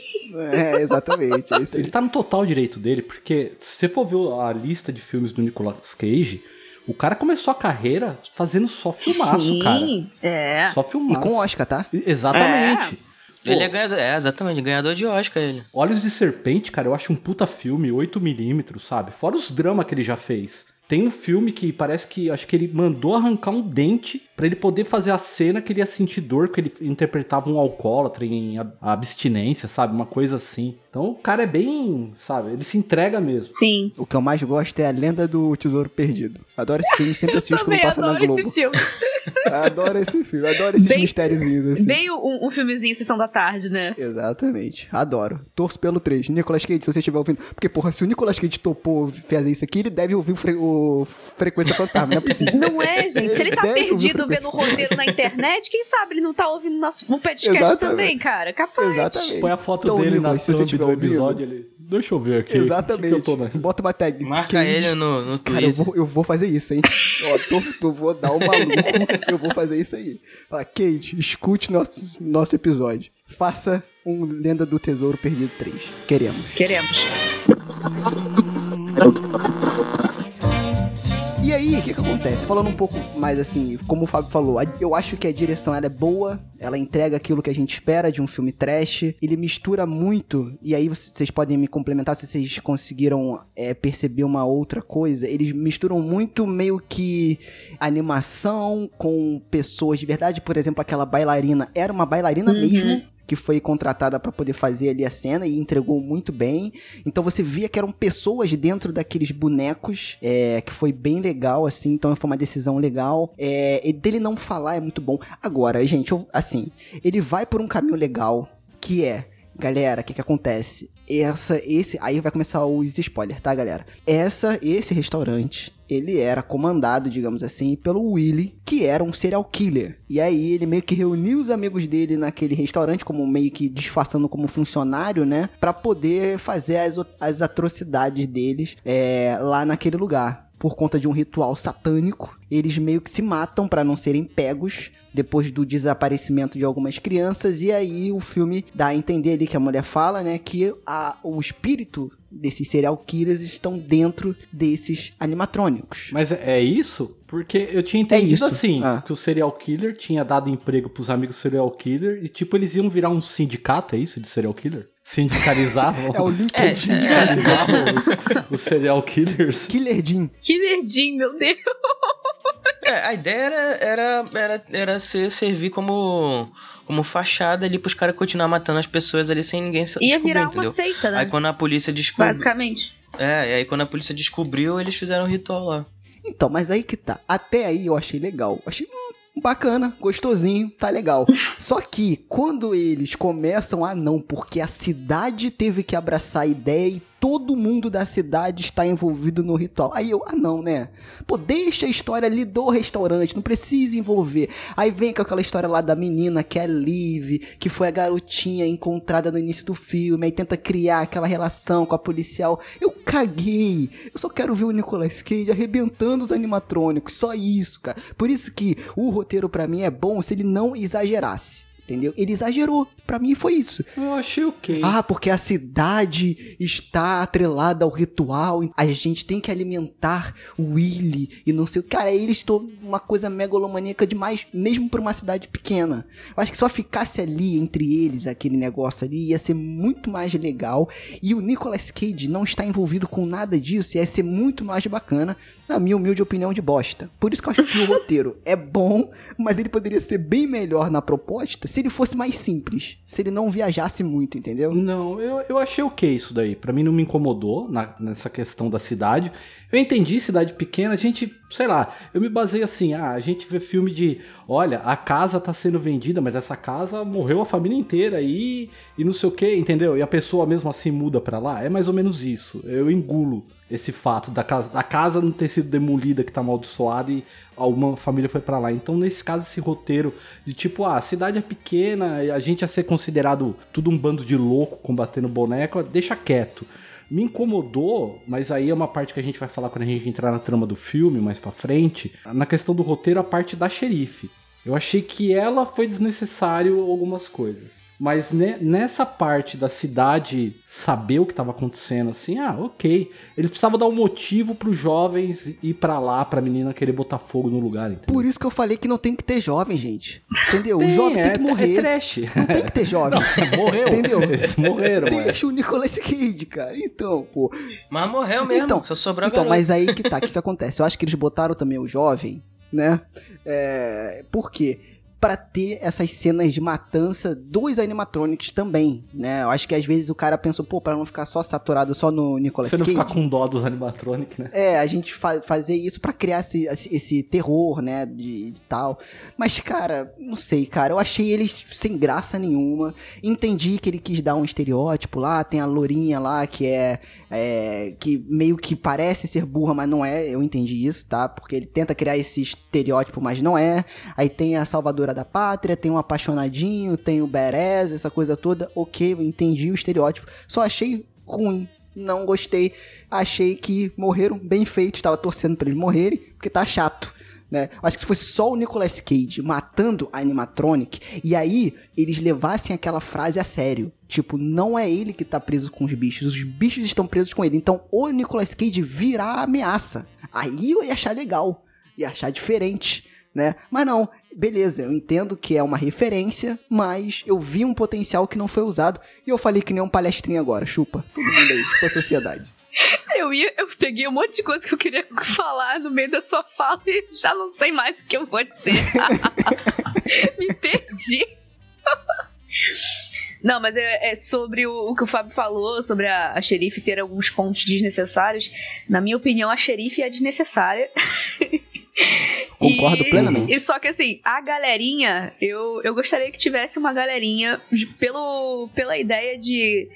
É, exatamente. É Ele tá no total direito dele, porque se você for ver a lista de filmes do Nicolas Cage, o cara começou a carreira fazendo só filmaço, Sim, cara. É. Só filmaço. E com Oscar, tá? Exatamente. É. Ele é ganhador, é, exatamente, ganhador de Oscar ele. Olhos de Serpente, cara, eu acho um puta filme, 8mm, sabe? Fora os dramas que ele já fez. Tem um filme que parece que acho que ele mandou arrancar um dente para ele poder fazer a cena que ele ia sentir dor, que ele interpretava um alcoólatra em abstinência, sabe? Uma coisa assim. Então o cara é bem, sabe? Ele se entrega mesmo. Sim. O que eu mais gosto é a lenda do Tesouro Perdido. Adoro esse filme, sempre assisto quando passa na Globo. Esse filme. adoro esse filme, adoro esses bem, mistériozinhos assim. Bem um, um filmezinho Sessão da Tarde, né? Exatamente. Adoro. Torço pelo 3. Nicolas Cage, se você estiver ouvindo. Porque, porra, se o Nicolas Cage topou fazer isso aqui, ele deve ouvir o, fre... o Frequência Fantasma, não é possível. Não é, gente. Se ele tá perdido vendo o roteiro na internet, quem sabe ele não tá ouvindo nosso um podcast Exatamente. também, cara. Capaz. Exatamente. Põe a foto então, dele Nicolas, na thumb do episódio, ele... Deixa eu ver aqui. Exatamente. Que que Bota uma tag. Marca ele no, no Twitter. Cara, eu vou, eu vou fazer isso, hein? Ó, tô, tô, vou dar o um maluco. Eu vou fazer isso aí. Fala, Kate, escute nosso, nosso episódio. Faça um Lenda do Tesouro Perdido 3. Queremos. Queremos. E aí, o que que acontece? Falando um pouco mais assim, como o Fábio falou, eu acho que a direção ela é boa, ela entrega aquilo que a gente espera de um filme trash, ele mistura muito, e aí vocês vocês podem me complementar se vocês conseguiram é, perceber uma outra coisa, eles misturam muito meio que animação com pessoas de verdade, por exemplo, aquela bailarina era uma bailarina Uhum. mesmo, que foi contratada pra poder fazer ali a cena e entregou muito bem. Então você via que eram pessoas dentro daqueles bonecos, é, que foi bem legal, assim. Então foi uma decisão legal. É, e dele não falar é muito bom. Agora, gente, eu- assim, ele vai por um caminho legal, que é, galera, o que que acontece? Essa, esse, aí vai começar os spoilers, tá, galera? Essa, esse restaurante, ele era comandado, digamos assim, pelo Willy, que era um serial killer. E aí ele meio que reuniu os amigos dele naquele restaurante, como meio que disfarçando como funcionário, né? Pra poder fazer as, as atrocidades deles é, lá naquele lugar. Por conta de um ritual satânico, eles meio que se matam pra não serem pegos depois do desaparecimento de algumas crianças. E aí o filme dá a entender ali que a mulher fala, né? Que a, o espírito desses serial killers estão dentro desses animatrônicos. Mas é é isso? Porque eu tinha entendido isso. assim, Ah. que o serial killer tinha dado emprego pros amigos serial killer e tipo, eles iam virar um sindicato, é isso, de serial killer? Sindicalizavam, É o LinkedIn. É, é. sindicalizavam os, os serial killers. Killer Jean. Que verdinho, meu Deus. É, a ideia era, era, era, era ser, servir como, como fachada ali pros caras continuar matando as pessoas ali sem ninguém se Ia descobrir, virar uma entendeu? seita, né? Aí quando a polícia descobriu. Basicamente. É, e aí quando a polícia descobriu, eles fizeram um ritual lá. Então, mas aí que tá. Até aí eu achei legal. Achei bacana, gostosinho, tá legal. Só que quando eles começam a não, porque a cidade teve que abraçar a ideia e todo mundo da cidade está envolvido no ritual. Aí eu, ah não, né? Pô, deixa a história ali do restaurante, não precisa envolver. Aí vem com aquela história lá da menina que é Liv, que foi a garotinha encontrada no início do filme, aí tenta criar aquela relação com a policial. Eu caguei. Eu só quero ver o Nicolas Cage arrebentando os animatrônicos, só isso, cara. Por isso que o roteiro pra mim é bom se ele não exagerasse. Entendeu? Ele exagerou. Pra mim foi isso. Eu achei ok. Ah, porque a cidade está atrelada ao ritual. A gente tem que alimentar o Willy e não sei o. Cara, eles estão uma coisa megalomaníaca demais, mesmo pra uma cidade pequena. Eu acho que só ficasse ali entre eles aquele negócio ali ia ser muito mais legal. E o Nicolas Cage não está envolvido com nada disso. Ia ser muito mais bacana, na minha humilde opinião de bosta. Por isso que eu acho que o roteiro é bom, mas ele poderia ser bem melhor na proposta se ele fosse mais simples. Se ele não viajasse muito, entendeu? Não, eu, eu achei ok isso daí. Pra mim não me incomodou na- nessa questão da cidade. Eu entendi cidade pequena, a gente, sei lá, eu me baseei assim, ah, a gente vê filme de, olha, a casa tá sendo vendida, mas essa casa morreu a família inteira aí e não sei o que, entendeu? E a pessoa mesmo assim muda pra lá. É mais ou menos isso. Eu engulo esse fato da casa, da casa não ter sido demolida, que tá amaldiçoada e uma família foi pra lá. Então, nesse caso, esse roteiro de tipo, ah, a cidade é pequena, e a gente ia ser considerado tudo um bando de louco combatendo boneco, deixa quieto. Me incomodou, mas aí é uma parte que a gente vai falar quando a gente entrar na trama do filme mais pra frente. Na questão do roteiro, a parte da xerife. Eu achei que ela foi desnecessário algumas coisas. Mas ne- nessa parte da cidade saber o que estava acontecendo, assim, ah, ok. Eles precisavam dar um motivo pros jovens ir pra lá, pra menina querer botar fogo no lugar, entendeu? Por isso que eu falei que não tem que ter jovem, gente. Entendeu? o Tem, jovem é, tem que morrer. É trash. não tem que ter jovem. Morreu. Entendeu? Eles morreram. Deixa o Nicolas Cage, cara. Então, pô. Mas morreu mesmo, Então, só sobrou a Então, mas aí que tá, o que, que acontece? Eu acho que eles botaram também o jovem, né? É, por quê? Pra ter essas cenas de matança dos animatronics também, né? Eu acho que às vezes o cara pensou, pô, pra não ficar só saturado só no Nicolas Você não Cage. ficar com dó dos animatronic, né? É, a gente fa fazer isso pra criar esse, esse, terror, né, de, de tal. Mas, cara, não sei, cara, eu achei eles sem graça nenhuma. Entendi que ele quis dar um estereótipo lá, tem a lourinha lá que é, é, que meio que parece ser burra, mas não é, eu entendi isso, tá? Porque ele tenta criar esse estereótipo, mas não é. Aí tem a salvadora da pátria, tem o apaixonadinho, tem o Berez, essa coisa toda. Ok, eu entendi o estereótipo. Só achei ruim, não gostei. Achei que morreram bem feitos. Tava torcendo pra eles morrerem, porque tá chato. né? Acho que se fosse só o Nicolas Cage matando a animatronic, e aí eles levassem aquela frase a sério. Tipo, não é ele que tá preso com os bichos, os bichos estão presos com ele. Então o Nicolas Cage virá a ameaça. Aí eu ia achar legal, ia achar diferente, né? Mas não, beleza, eu entendo que é uma referência, mas eu vi um potencial que não foi usado. E eu falei que nem um palestrinho agora, chupa. Todo mundo aí, chupa a sociedade. Eu ia, eu peguei um monte de coisa que eu queria falar no meio da sua fala e já não sei mais o que eu vou dizer. Me perdi. Não, mas é, é sobre o, o, que o Fábio falou, sobre a, a xerife ter alguns pontos desnecessários. Na minha opinião, a xerife é desnecessária. Concordo e, plenamente. E só que assim, a galerinha, eu, eu gostaria que tivesse uma galerinha pelo, pela ideia de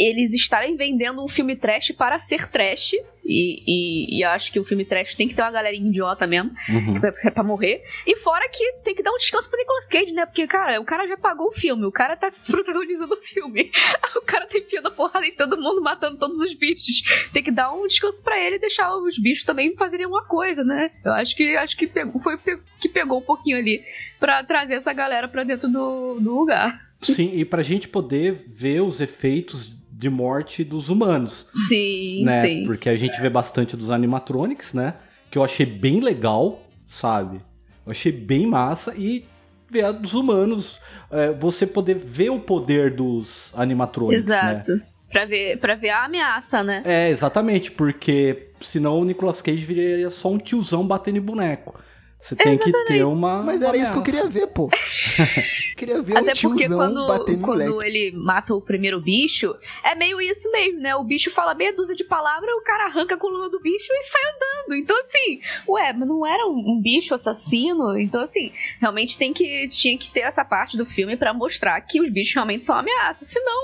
eles estarem vendendo um filme trash para ser trash. E, e, e acho que o filme trash tem que ter uma galerinha idiota mesmo, uhum. é pra morrer. E fora que tem que dar um descanso pro Nicolas Cage, né? Porque, cara, o cara já pagou o filme, o cara tá protagonizando o filme. O cara tá enfiando a porrada em todo mundo, matando todos os bichos. Tem que dar um descanso para ele e deixar os bichos também fazerem alguma coisa, né? Eu acho que acho que pegou, foi que pegou um pouquinho ali para trazer essa galera para dentro do, do lugar. Sim, e pra gente poder ver os efeitos de morte dos humanos. Sim, né? sim. Porque a gente vê bastante dos animatronics, né? Que eu achei bem legal, sabe? Eu achei bem massa e ver a dos humanos, é, você poder ver o poder dos animatronics, né? Exato. Né? Pra ver, pra ver a ameaça, né? É, exatamente, porque senão o Nicolas Cage viria só um tiozão batendo em boneco. Você tem Exatamente. que ter uma. Mas era isso que eu queria ver, pô. queria ver Até um porque quando, batendo quando ele mata o primeiro bicho, é meio isso mesmo, né? O bicho fala meia dúzia de palavras, o cara arranca a coluna do bicho e sai andando. Então, assim, ué, mas não era um, um bicho assassino? Então, assim, realmente tem que, tinha que ter essa parte do filme para mostrar que os bichos realmente são ameaças. Senão,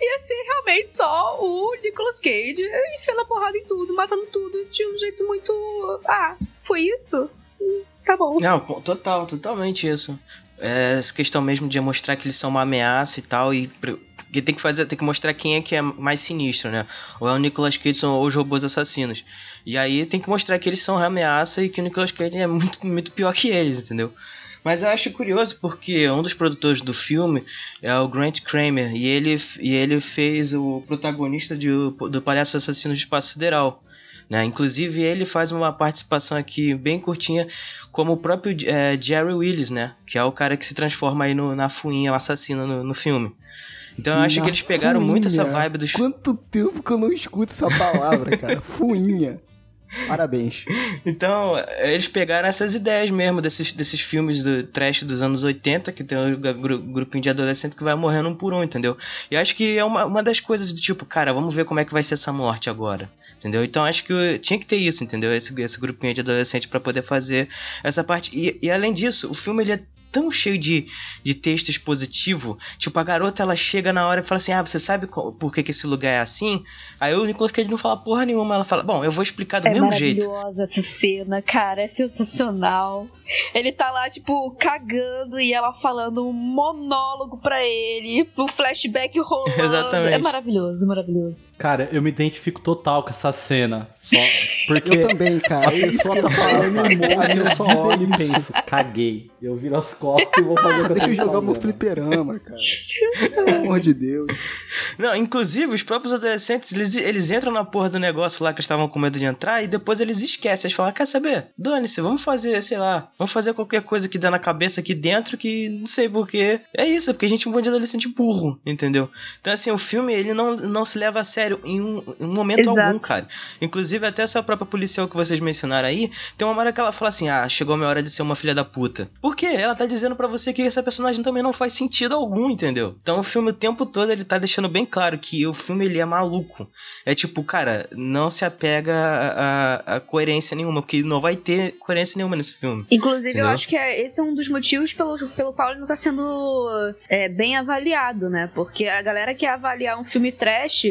ia ser realmente só o Nicolas Cage enfiando a porrada em tudo, matando tudo de um jeito muito. Ah, foi isso? Tá bom. Não, total, totalmente isso. É, essa questão mesmo de mostrar que eles são uma ameaça e tal, e porque tem que fazer, tem que mostrar quem é que é mais sinistro, né? Ou é o Nicolas Cage ou os robôs assassinos. E aí tem que mostrar que eles são uma ameaça e que o Nicolas Cage é muito, muito pior que eles, entendeu? Mas eu acho curioso porque um dos produtores do filme é o Grant Kramer e ele, e ele fez o protagonista de, do Palhaço Assassino de Espaço Sideral. Né? Inclusive ele faz uma participação aqui bem curtinha como o próprio é, Jerry Willis, né? Que é o cara que se transforma aí no, na fuinha assassina no, no filme. Então eu acho na que eles pegaram fuinha. muito essa vibe dos. Quanto tempo que eu não escuto essa palavra, cara? fuinha. Parabéns. Então, eles pegaram essas ideias mesmo desses, desses filmes do trash dos anos 80, que tem um grupinho de adolescente que vai morrendo um por um, entendeu? E acho que é uma, uma das coisas do tipo, cara, vamos ver como é que vai ser essa morte agora, entendeu? Então acho que tinha que ter isso, entendeu? Esse, esse grupinho de adolescente para poder fazer essa parte. E, e além disso, o filme ele é tão cheio de, de texto expositivo. Tipo, a garota ela chega na hora e fala assim: Ah, você sabe por que, que esse lugar é assim? Aí o Nicolas Cage não fala porra nenhuma. Ela fala: Bom, eu vou explicar do é mesmo jeito. É maravilhosa essa cena, cara. É sensacional. Ele tá lá, tipo, cagando e ela falando um monólogo pra ele, o flashback rolando. Exatamente. É maravilhoso, maravilhoso. Cara, eu me identifico total com essa cena. Só porque eu também, cara. A pessoa tá falando um monte, eu só olho e penso, caguei. Eu viro as costas e vou fazer o que eu Deixa eu jogar meu fliperama, cara. Pelo amor de Deus. Não, inclusive, os próprios adolescentes, eles, eles entram na porra do negócio lá que eles estavam com medo de entrar e depois eles esquecem. Eles falam, quer saber? Dane-se, vamos fazer, sei lá, vamos fazer qualquer coisa que dá na cabeça aqui dentro que não sei porquê. É isso, porque a gente é um bando de adolescente burro, entendeu? Então, assim, o filme, ele não, não se leva a sério em um, em um momento Exato. algum, cara. Inclusive, até essa própria policial que vocês mencionaram aí, tem uma hora que ela fala assim, ah, chegou a minha hora de ser uma filha da puta. Por quê? Ela tá dizendo para você que essa personagem também não faz sentido algum, entendeu? Então, o filme o tempo todo, ele tá deixando bem claro que o filme, ele é maluco. É tipo, cara, não se apega a, a, coerência nenhuma, porque não vai ter coerência nenhuma nesse filme. Inclusive, entendeu? eu acho que é, esse é um dos motivos pelo, pelo qual ele não tá sendo é, bem avaliado, né? Porque a galera quer avaliar um filme trash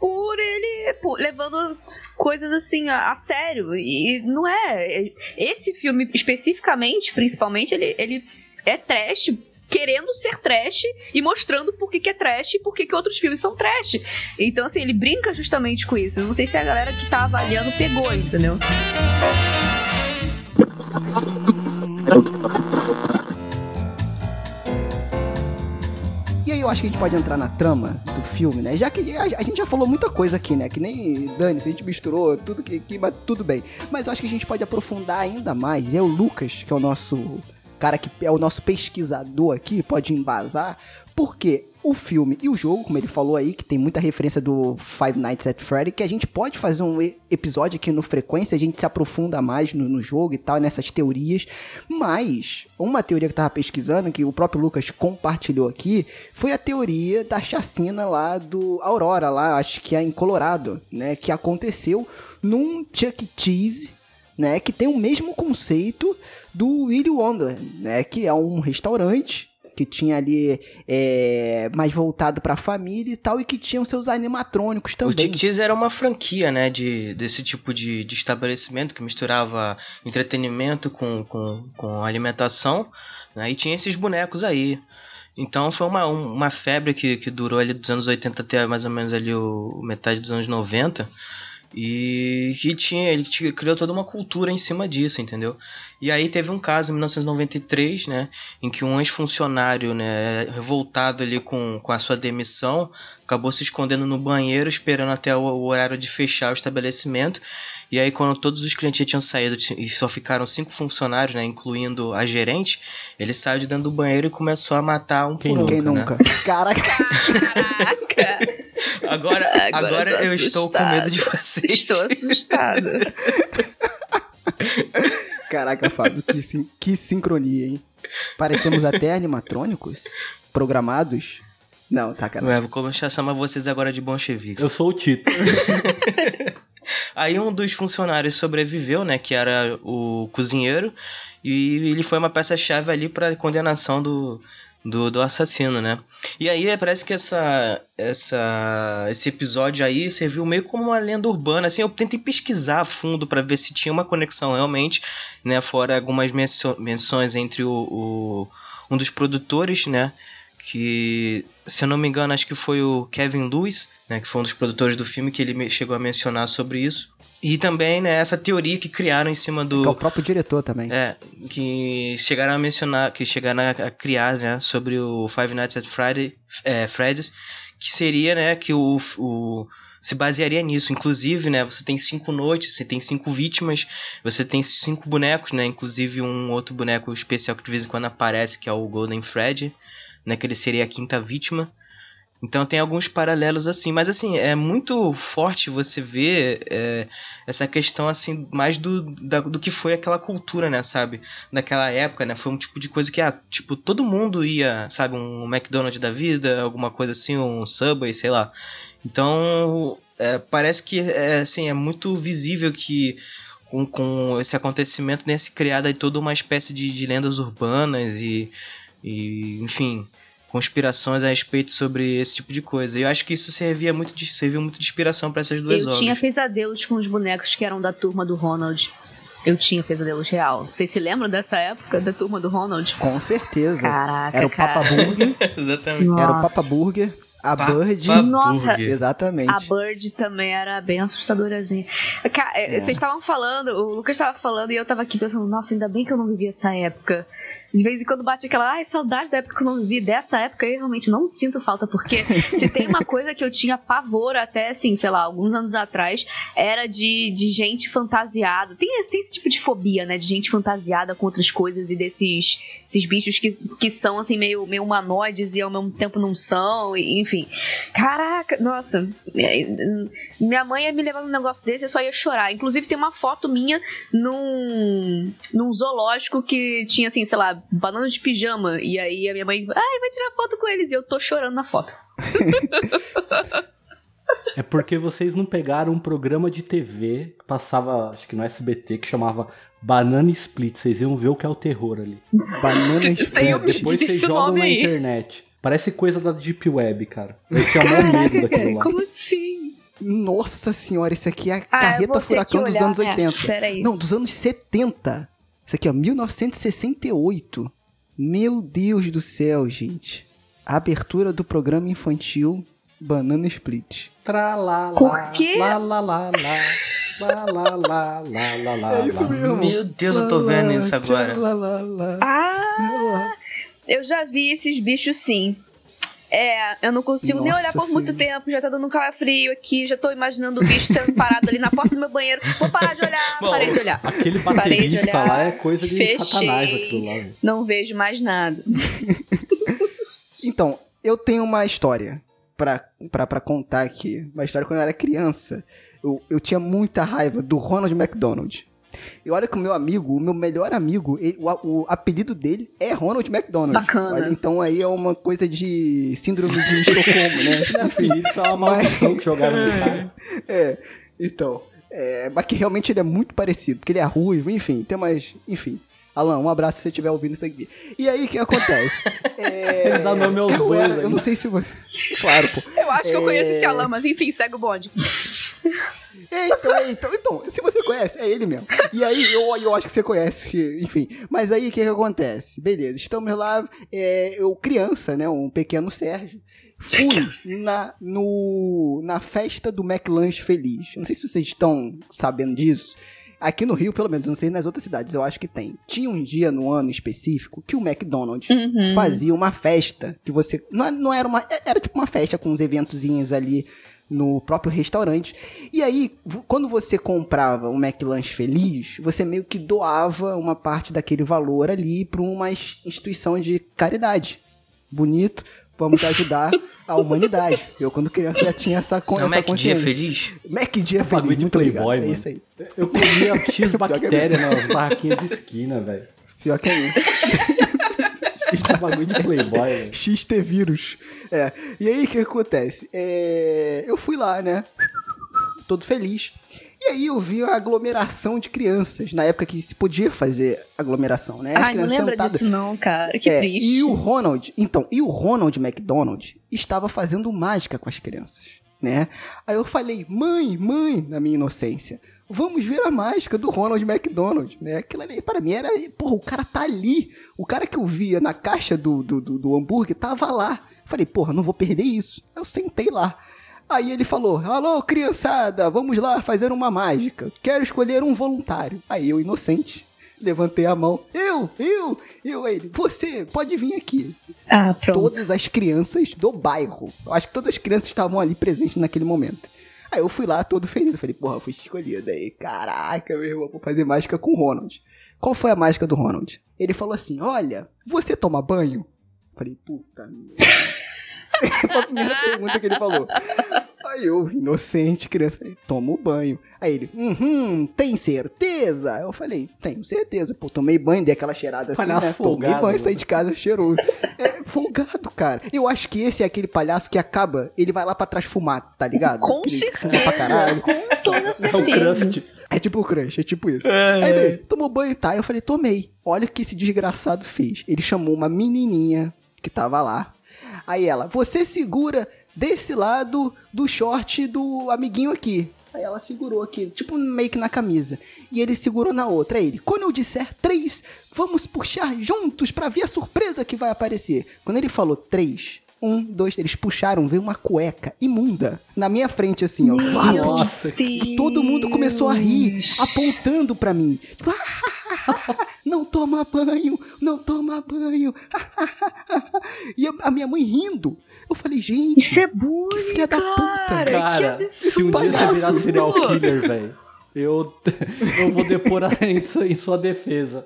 por ele por, levando coisas assim a, a, sério. E não é. Esse filme, especificamente, principalmente, ele, ele é trash querendo ser trash e mostrando por que, que é trash e por que, que outros filmes são trash. Então, assim, ele brinca justamente com isso. Eu não sei se a galera que tá avaliando pegou, entendeu? Eu acho que a gente pode entrar na trama do filme, né? Já que a, a gente já falou muita coisa aqui, né? Que nem Dani, a gente misturou tudo que, que mas tudo bem. Mas eu acho que a gente pode aprofundar ainda mais. É o Lucas, que é o nosso cara que é o nosso pesquisador aqui, pode embasar, porque o filme e o jogo, como ele falou aí, que tem muita referência do Five Nights at Freddy, que a gente pode fazer um episódio aqui no Frequência, a gente se aprofunda mais no, no jogo e tal, nessas teorias. Mas, uma teoria que eu tava pesquisando, que o próprio Lucas compartilhou aqui, foi a teoria da chacina lá do Aurora, lá, acho que é em Colorado, né? Que aconteceu num Chuck E. Cheese, né? Que tem o mesmo conceito do Willy Wonderland, né? Que é um restaurante que tinha ali é, mais voltado para a família e tal, e que tinham seus animatrônicos também. O Tic era uma franquia, né, de, desse tipo de, de estabelecimento que misturava entretenimento com, com, com alimentação, né, e tinha esses bonecos aí. Então foi uma, uma febre que, que durou ali dos anos 80 até mais ou menos ali o metade dos anos 90. E que tinha, ele tinha, criou toda uma cultura em cima disso, entendeu? E aí teve um caso em 1993, né, em que um ex-funcionário, né, revoltado ali com, com a sua demissão, acabou se escondendo no banheiro esperando até o, o horário de fechar o estabelecimento. E aí quando todos os clientes já tinham saído e só ficaram cinco funcionários, né, incluindo a gerente, ele saiu de dentro do banheiro e começou a matar um Quem por um. Quem né? nunca? Caraca. Caraca! Agora, Agora agora, eu estou com medo de vocês. Estou assustada. Caraca, Fábio, que, sin- que sincronia, hein? Parecemos até animatrônicos programados. Não, tá, cara. Ué, vou começar a chamar vocês agora de bolcheviques. Eu sou o Tito. Aí um dos funcionários sobreviveu, né? Que era o cozinheiro. E ele foi uma peça-chave ali para condenação do, do, do assassino, né? E aí parece que essa, essa, esse episódio aí serviu meio como uma lenda urbana. Assim, eu tentei pesquisar a fundo para ver se tinha uma conexão realmente, né? Fora algumas menções entre o, o- um dos produtores, né? Que se eu não me engano acho que foi o Kevin Lewis, né, que foi um dos produtores do filme que ele chegou a mencionar sobre isso. E também né, essa teoria que criaram em cima do Que é o próprio diretor também. é, que chegaram a mencionar, que chegaram a, criar, né, sobre o Five Nights at Friday, é, Freddy's, que seria, né, que o, o se basearia nisso. Inclusive, né, você tem cinco noites, você tem cinco vítimas, você tem cinco bonecos, né, inclusive um outro boneco especial que de vez em quando aparece, que é o Golden Freddy, né, que ele seria a quinta vítima. Então tem alguns paralelos assim, mas assim, é muito forte você ver é, essa questão assim, mais do, da- do que foi aquela cultura, né, sabe? Naquela época, né? Foi um tipo de coisa que, ah, tipo, todo mundo ia, sabe, um McDonald's da vida, alguma coisa assim, um Subway, sei lá. Então, é, parece que, é, assim, é muito visível que com, com esse acontecimento tenha se criado aí toda uma espécie de, de lendas urbanas e, e, enfim, conspirações a respeito sobre esse tipo de coisa. E eu acho que isso servia muito de, serviu muito de inspiração para essas duas Eu obras. tinha pesadelos com os bonecos que eram da turma do Ronald. Eu tinha pesadelos real. Vocês se lembram dessa época da turma do Ronald? Com certeza. Caraca, Era o cara. Papa Burger, Exatamente. era o Nossa. Papa Burger, a Papa Bird. Nossa. Exatamente. A Bird também era bem assustadorazinha. É, É. Vocês estavam falando, o Lucas estava falando e eu tava aqui pensando, nossa, ainda bem que eu não vivi essa época. De vez em quando bate aquela, ai, saudade da época que eu não vivi. Dessa época eu realmente não sinto falta, porque se tem uma coisa que eu tinha pavor até, assim, sei lá, alguns anos atrás, era de, de gente fantasiada. Tem, tem esse tipo de fobia, né? De gente fantasiada com outras coisas e desses esses bichos que, que são, assim, meio, meio humanoides e ao mesmo tempo não são, e- enfim. Caraca, nossa. é, Minha mãe ia me levar num negócio desse, eu só ia chorar. Inclusive, tem uma foto minha num, num zoológico que tinha, assim, sei lá, banana de pijama. E aí a minha mãe, ai, vai tirar foto com eles. E eu tô chorando na foto. É porque vocês não pegaram um programa de TV que passava, acho que no SBT, que chamava Banana Split. Vocês iam ver o que é o terror ali. Banana Split. um- Depois vocês jogam na aí. internet. Parece coisa da Deep Web, cara. Eu tinha maior medo daquilo lá. Como assim? Nossa senhora, isso aqui é a Ah, carreta furacão dos olhar, anos né? 80. Peraí. Não, dos anos 70. Isso aqui, ó, 1968. Meu Deus do céu, gente. A abertura do programa infantil Banana Split. Tra lá, lá, Por quê? lá, lá, lá, lá. Lá, lá, lá, lá, lá, lá. É isso mesmo. Meu Deus, eu tô vendo isso agora. Ah! Eu já vi esses bichos sim. É, eu não consigo nem Nossa olhar por muito tempo, já tá dando um calafrio aqui, já tô imaginando o bicho sendo parado ali na porta do meu banheiro. Vou parar de olhar, Bom, parei de olhar. Aquele Parei de baterista olhar, lá é coisa de fechei. satanás aquilo lá. Não vejo mais nada. Então, eu tenho uma história pra, pra, pra contar aqui. Uma história quando eu era criança. Eu, eu tinha muita raiva do Ronald McDonald. E olha que o meu amigo, o meu melhor amigo, ele- o, o apelido dele é Ronald McDonald. Bacana. Olha, então aí é uma coisa de síndrome de Estocolmo, né? Enfim, isso é uma maldição que jogaram no cara. É, então. É, mas que realmente ele é muito parecido, porque ele é ruivo, enfim, tem mais. Enfim. Alan, um abraço se você estiver ouvindo isso aqui. E aí, o que acontece? É, Ele dá nome aos eu, era- eu não sei se você. Claro, pô. Eu acho que eu É. conheço esse Alan, mas enfim, segue o bonde. É, então, é, então, então, se você conhece, é ele mesmo. E aí, eu, eu acho que você conhece, que- enfim. Mas aí, o que que acontece? Beleza, estamos lá, é, eu criança, né, um pequeno Sérgio, fui na, no, na festa do McLanche Feliz. Não sei se vocês estão sabendo disso. Aqui no Rio, pelo menos, não sei nas outras cidades, eu acho que tem. Tinha um dia no ano específico que o McDonald's Uhum. fazia uma festa que você. Não, não era uma. Era tipo uma festa com uns eventozinhos ali no próprio restaurante. E aí, quando você comprava um McLanche Feliz, você meio que doava uma parte daquele valor ali para uma ins- instituição de caridade. Bonito, vamos ajudar a humanidade. Eu, quando criança, já tinha essa, con É o essa Mac Dia consciência. Feliz? Mac Dia Bagulho Feliz, de muito Playboy, obrigado. É mano. isso aí. Eu comia X é bactéria nas barraquinhas de esquina, velho. Pior que é isso. Esse bagulho de Playboy, velho. XT vírus. É. E aí o que acontece? É, eu fui lá, né? Todo feliz. E aí eu vi a aglomeração de crianças, na época que se podia fazer aglomeração, né? As Ai, não lembra sentadas- disso não, cara. Que É, triste. E o Ronald, então, e o Ronald McDonald estava fazendo mágica com as crianças, né? Aí eu falei, mãe, mãe, na minha inocência, vamos ver a mágica do Ronald McDonald, né? Aquilo ali, para mim, era, porra, o cara tá ali. O cara que eu via na caixa do, do, do, do hambúrguer tava lá. Falei, porra, não vou perder isso. Eu sentei lá. Aí ele falou: Alô, criançada, vamos lá fazer uma mágica. Quero escolher um voluntário. Aí eu, inocente, levantei a mão. Eu, eu, eu, ele, você, pode vir aqui. Ah, pronto. Todas as crianças do bairro. Eu acho que todas as crianças estavam ali presentes naquele momento. Aí eu fui lá todo feliz. Eu falei, porra, fui escolhido aí. Caraca, meu irmão, vou fazer mágica com o Ronald. Qual foi a mágica do Ronald? Ele falou assim: Olha, você toma banho? Eu falei, puta merda. Foi a primeira pergunta que ele falou. Aí eu, inocente, criança, falei, tomo banho. Aí ele, uhum, tem certeza? Eu falei, tenho certeza. Pô, tomei banho, dei aquela cheirada assim, Palhaço né? Tomei folgado, banho, mano. saí de casa cheiroso. É, folgado, cara. Eu acho que esse é aquele palhaço que acaba, ele vai lá pra trás fumar, tá ligado? Com Ele certeza. Fuma pra caralho. Com toda É o certeza. crust. É tipo o crush, é tipo isso. Aí beleza, tomou banho e tá. Eu falei, tomei. Olha o que esse desgraçado fez. Ele chamou uma menininha que tava lá. Aí ela, você segura desse lado do short do amiguinho aqui. Aí ela segurou aqui, tipo meio que na camisa. E ele segurou na outra. Aí ele, quando eu disser três, vamos puxar juntos pra ver a surpresa que vai aparecer. Quando ele falou três, um, dois, eles puxaram, veio uma cueca imunda na minha frente, assim, ó. Nossa, E todo mundo começou a rir, apontando pra mim. Não toma banho, não toma banho. e a, minha mãe rindo. Eu falei, gente, Isso é bullying, Que filha da puta, cara. Que se um absurdo. dia você virar serial killer, velho, eu, eu vou depor em sua, em sua defesa.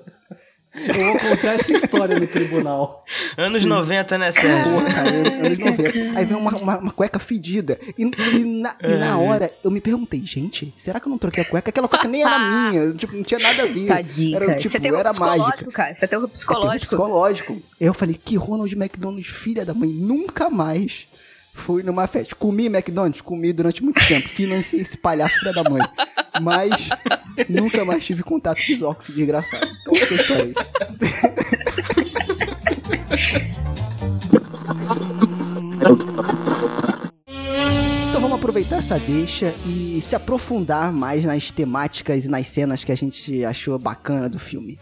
Eu vou contar essa história no tribunal. Anos 90, né, Sérgio? Porra, cara, anos 90. Aí veio uma, uma, uma cueca fedida. E, e na, e na hora eu me perguntei, gente, será que eu não troquei a cueca? Aquela cueca nem era minha, tipo, não tinha nada a ver. Tadinho, Era, tipo, Isso é terror era psicológico, mágica. cara. Isso é terror É terror psicológico. psicológico. Aí eu falei, que Ronald McDonald, filha da mãe, nunca mais fui numa festa. Comi McDonald's, comi durante muito tempo, financei esse palhaço filha da mãe. Mas nunca mais tive contato visual com esse desgraçado. Então a história aí. Então vamos aproveitar essa deixa e se aprofundar mais nas temáticas e nas cenas que a gente achou bacana do filme.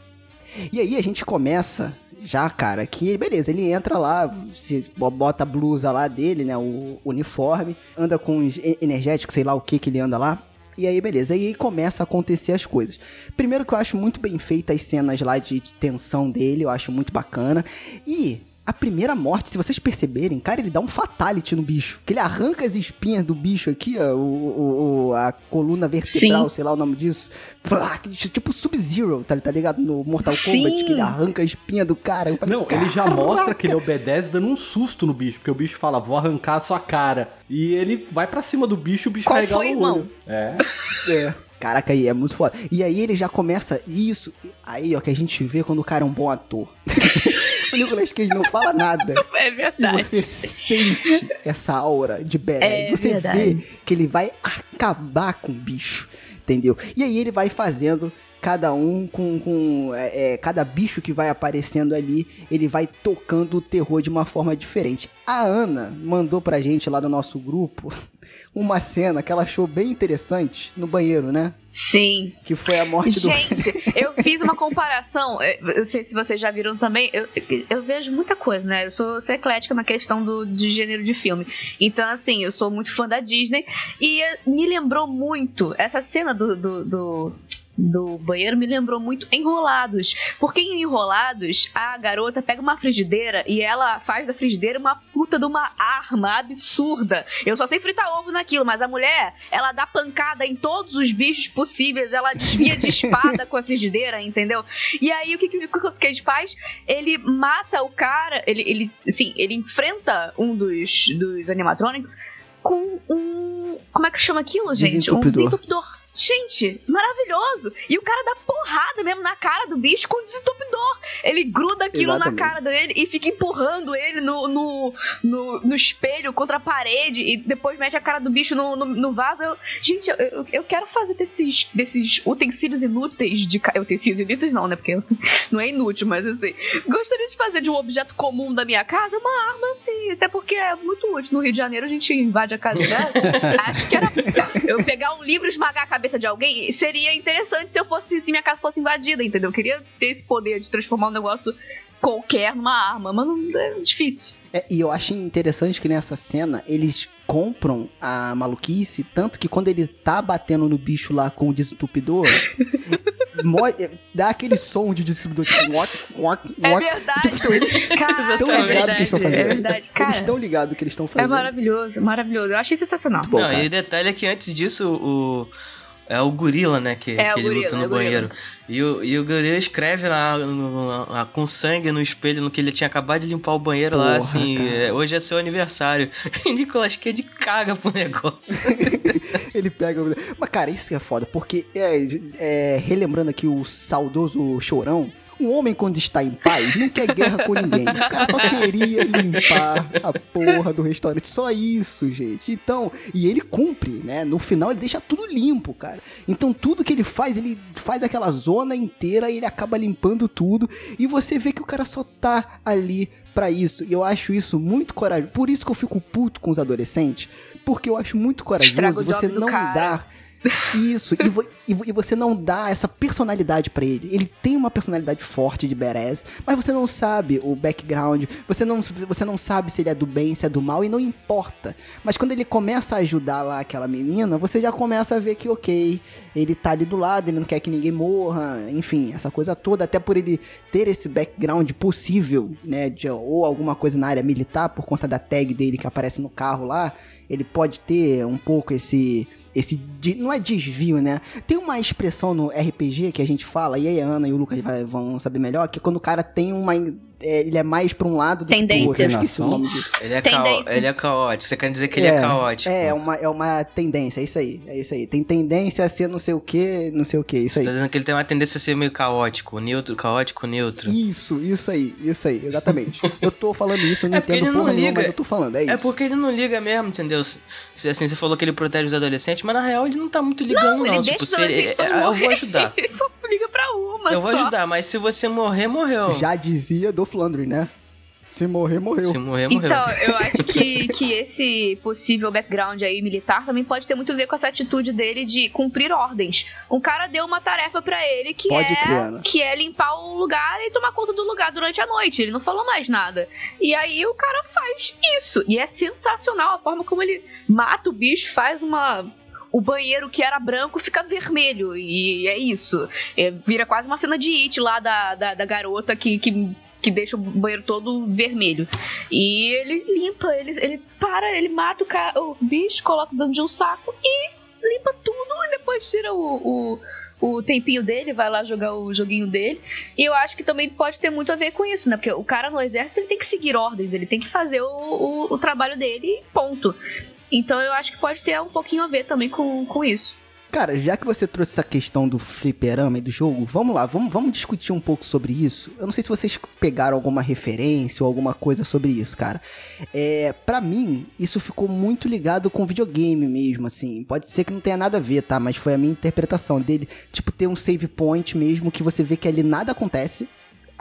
E aí a gente começa já, cara, que beleza, ele entra lá, se bota a blusa lá dele, né, o uniforme, anda com os energéticos, sei lá o que que ele anda lá. E aí, beleza. E aí começa a acontecer as coisas. Primeiro que eu acho muito bem feitas as cenas lá de tensão dele, eu acho muito bacana. E a primeira morte, se vocês perceberem, cara, ele dá um fatality no bicho. Que ele arranca as espinhas do bicho aqui, ó, o, o a coluna vertebral, Sim. sei lá o nome disso. Tipo Sub-Zero, tá, tá ligado? No Mortal Sim. Kombat, que ele arranca a espinha do cara. Falei, Não, ele já mostra que ele obedece dando um susto no bicho, porque o bicho fala, vou arrancar a sua cara. E ele vai para cima do bicho e o bicho Qual carrega o irmão? É. É. Caraca, aí é muito foda. E aí ele já começa isso. Aí, ó, que a gente vê quando o cara é um bom ator. o Nicolas Cage não fala nada. É verdade. E você sente essa aura de badass. É você verdade. vê que ele vai acabar com o bicho, entendeu? E aí ele vai fazendo cada um com, com é, é, cada bicho que vai aparecendo ali, ele vai tocando o terror de uma forma diferente. A Ana mandou pra gente lá no nosso grupo uma cena que ela achou bem interessante no banheiro, né? Sim. Que foi a morte Gente, do. Gente, eu fiz uma comparação. Eu não sei se vocês já viram também. Eu, eu vejo muita coisa, né? Eu sou, sou eclética na questão do, de gênero de filme. Então, assim, eu sou muito fã da Disney. E me lembrou muito essa cena do, do, do do banheiro me lembrou muito Enrolados. Porque em Enrolados, a garota pega uma frigideira e ela faz da frigideira uma puta de uma arma absurda. Eu só sei fritar ovo naquilo, mas a mulher, ela dá pancada em todos os bichos possíveis, ela desvia de espada com a frigideira, entendeu? E aí o que, que o Cage faz? Ele mata o cara, ele, ele, sim, ele enfrenta um dos, dos animatronics com um. Como é que chama aquilo, gente? Desentupidor. Um desentupidor. Gente, maravilhoso! E o cara dá porrada mesmo na cara do bicho com desentupidor. Ele gruda aquilo Exatamente. na cara dele e fica empurrando ele no, no, no, no, espelho contra a parede e depois mete a cara do bicho no, no, no vaso. Eu, gente, eu, eu quero fazer desses, desses utensílios inúteis de. Utensílios inúteis não, né? Porque não é inútil, mas assim. Gostaria de fazer de um objeto comum da minha casa uma arma assim. Até porque é muito útil. No Rio de Janeiro a gente invade a casa dela. Acho que era. Eu pegar um livro e esmagar a cabeça cabeça de alguém, seria interessante se eu fosse, se minha casa fosse invadida, entendeu? Eu queria ter esse poder de transformar um negócio qualquer numa arma, mas não é difícil. É, e eu acho interessante que nessa cena eles compram a maluquice, tanto que quando ele tá batendo no bicho lá com o desentupidor, dá aquele som de desentupidor, tipo, walk, walk, walk. É verdade. Tipo, então, eles estão é ligados que eles estão fazendo. É verdade, cara. Eles estão ligados que eles estão fazendo. É maravilhoso, maravilhoso. Eu achei sensacional. Bom, Não, e o detalhe é que antes disso, o é o gorila, né? Que, é, que ele gorila, luta no é banheiro. E o, e o gorila escreve lá no, no, com sangue no espelho no que ele tinha acabado de limpar o banheiro Porra, lá, assim. É, hoje é seu aniversário. E Nicolas Cage caga pro negócio. ele pega. Mas, cara, isso que é foda, porque é, é, relembrando aqui o saudoso chorão. Um homem, quando está em paz, não quer guerra com ninguém. O cara só queria limpar a porra do restaurante. Só isso, gente. Então, e ele cumpre, né? No final, ele deixa tudo limpo, cara. Então, tudo que ele faz, ele faz aquela zona inteira e ele acaba limpando tudo. E você vê que o cara só tá ali para isso. E eu acho isso muito corajoso. Por isso que eu fico puto com os adolescentes. Porque eu acho muito corajoso você não dar isso, e, vo, e, você não dá essa personalidade para ele. Ele tem uma personalidade forte de badass, mas você não sabe o background, você não, você não sabe se ele é do bem, se é do mal, e não importa. Mas quando ele começa a ajudar lá aquela menina, você já começa a ver que, ok, ele tá ali do lado, ele não quer que ninguém morra, enfim, essa coisa toda, até por ele ter esse background possível, né, de, ou alguma coisa na área militar, por conta da tag dele que aparece no carro lá, ele pode ter um pouco esse esse não é desvio, né? Tem uma expressão no RPG que a gente fala, e aí a Ana e o Lucas vão saber melhor, que é quando o cara tem uma é, ele é mais pra um lado do Tendência. que. Eu esqueci o nome de... Ele é, Tendência. ele é caótico. Você quer dizer que é, ele é caótico. É, é uma, é uma tendência, é isso aí. É isso aí. Tem tendência a ser não sei o que, não sei o que, isso Você aí. Você tá dizendo que ele tem uma tendência a ser meio caótico, neutro, caótico, neutro. Isso, isso aí, isso aí, exatamente. eu tô falando isso, eu não é entendo porra não nenhuma, mas eu tô falando, é, é isso. É porque ele não liga mesmo, entendeu? Se, assim, você falou que ele protege os adolescentes, mas na real ele não tá muito ligando não. não. Ele tipo, se ele, é, eu vou ajudar. ele só liga pra uma Eu vou só. ajudar, mas se você morrer, morreu. Já dizia do Flandre, né? Se morrer, morreu. Se morrer, morreu. Então, eu acho que, que esse possível background aí militar também pode ter muito a ver com essa atitude dele de cumprir ordens. Um cara deu uma tarefa para ele que pode é criar, que é limpar o lugar e tomar conta do lugar durante a noite. Ele não falou mais nada. E aí o cara faz isso. E é sensacional a forma como ele mata o bicho, faz uma o banheiro que era branco fica vermelho. E é isso. É, vira quase uma cena de it lá da, da, da garota que, que que deixa o banheiro todo vermelho. E ele limpa, ele, ele para, ele mata o, o bicho, coloca dentro de um saco e limpa tudo e depois tira o, o, o tempinho dele, vai lá jogar o joguinho dele. E eu acho que também pode ter muito a ver com isso, né? Porque o cara no exército ele tem que seguir ordens, ele tem que fazer o, o, o trabalho dele ponto. Então eu acho que pode ter um pouquinho a ver também com, com isso. Cara, já que você trouxe essa questão do fliperama e do jogo, vamos lá, vamos, vamos discutir um pouco sobre isso. Eu não sei se vocês pegaram alguma referência ou alguma coisa sobre isso, cara. É, para mim, isso ficou muito ligado com videogame mesmo, assim. Pode ser que não tenha nada a ver, tá? Mas foi a minha interpretação dele. Tipo, ter um save point mesmo que você vê que ali nada acontece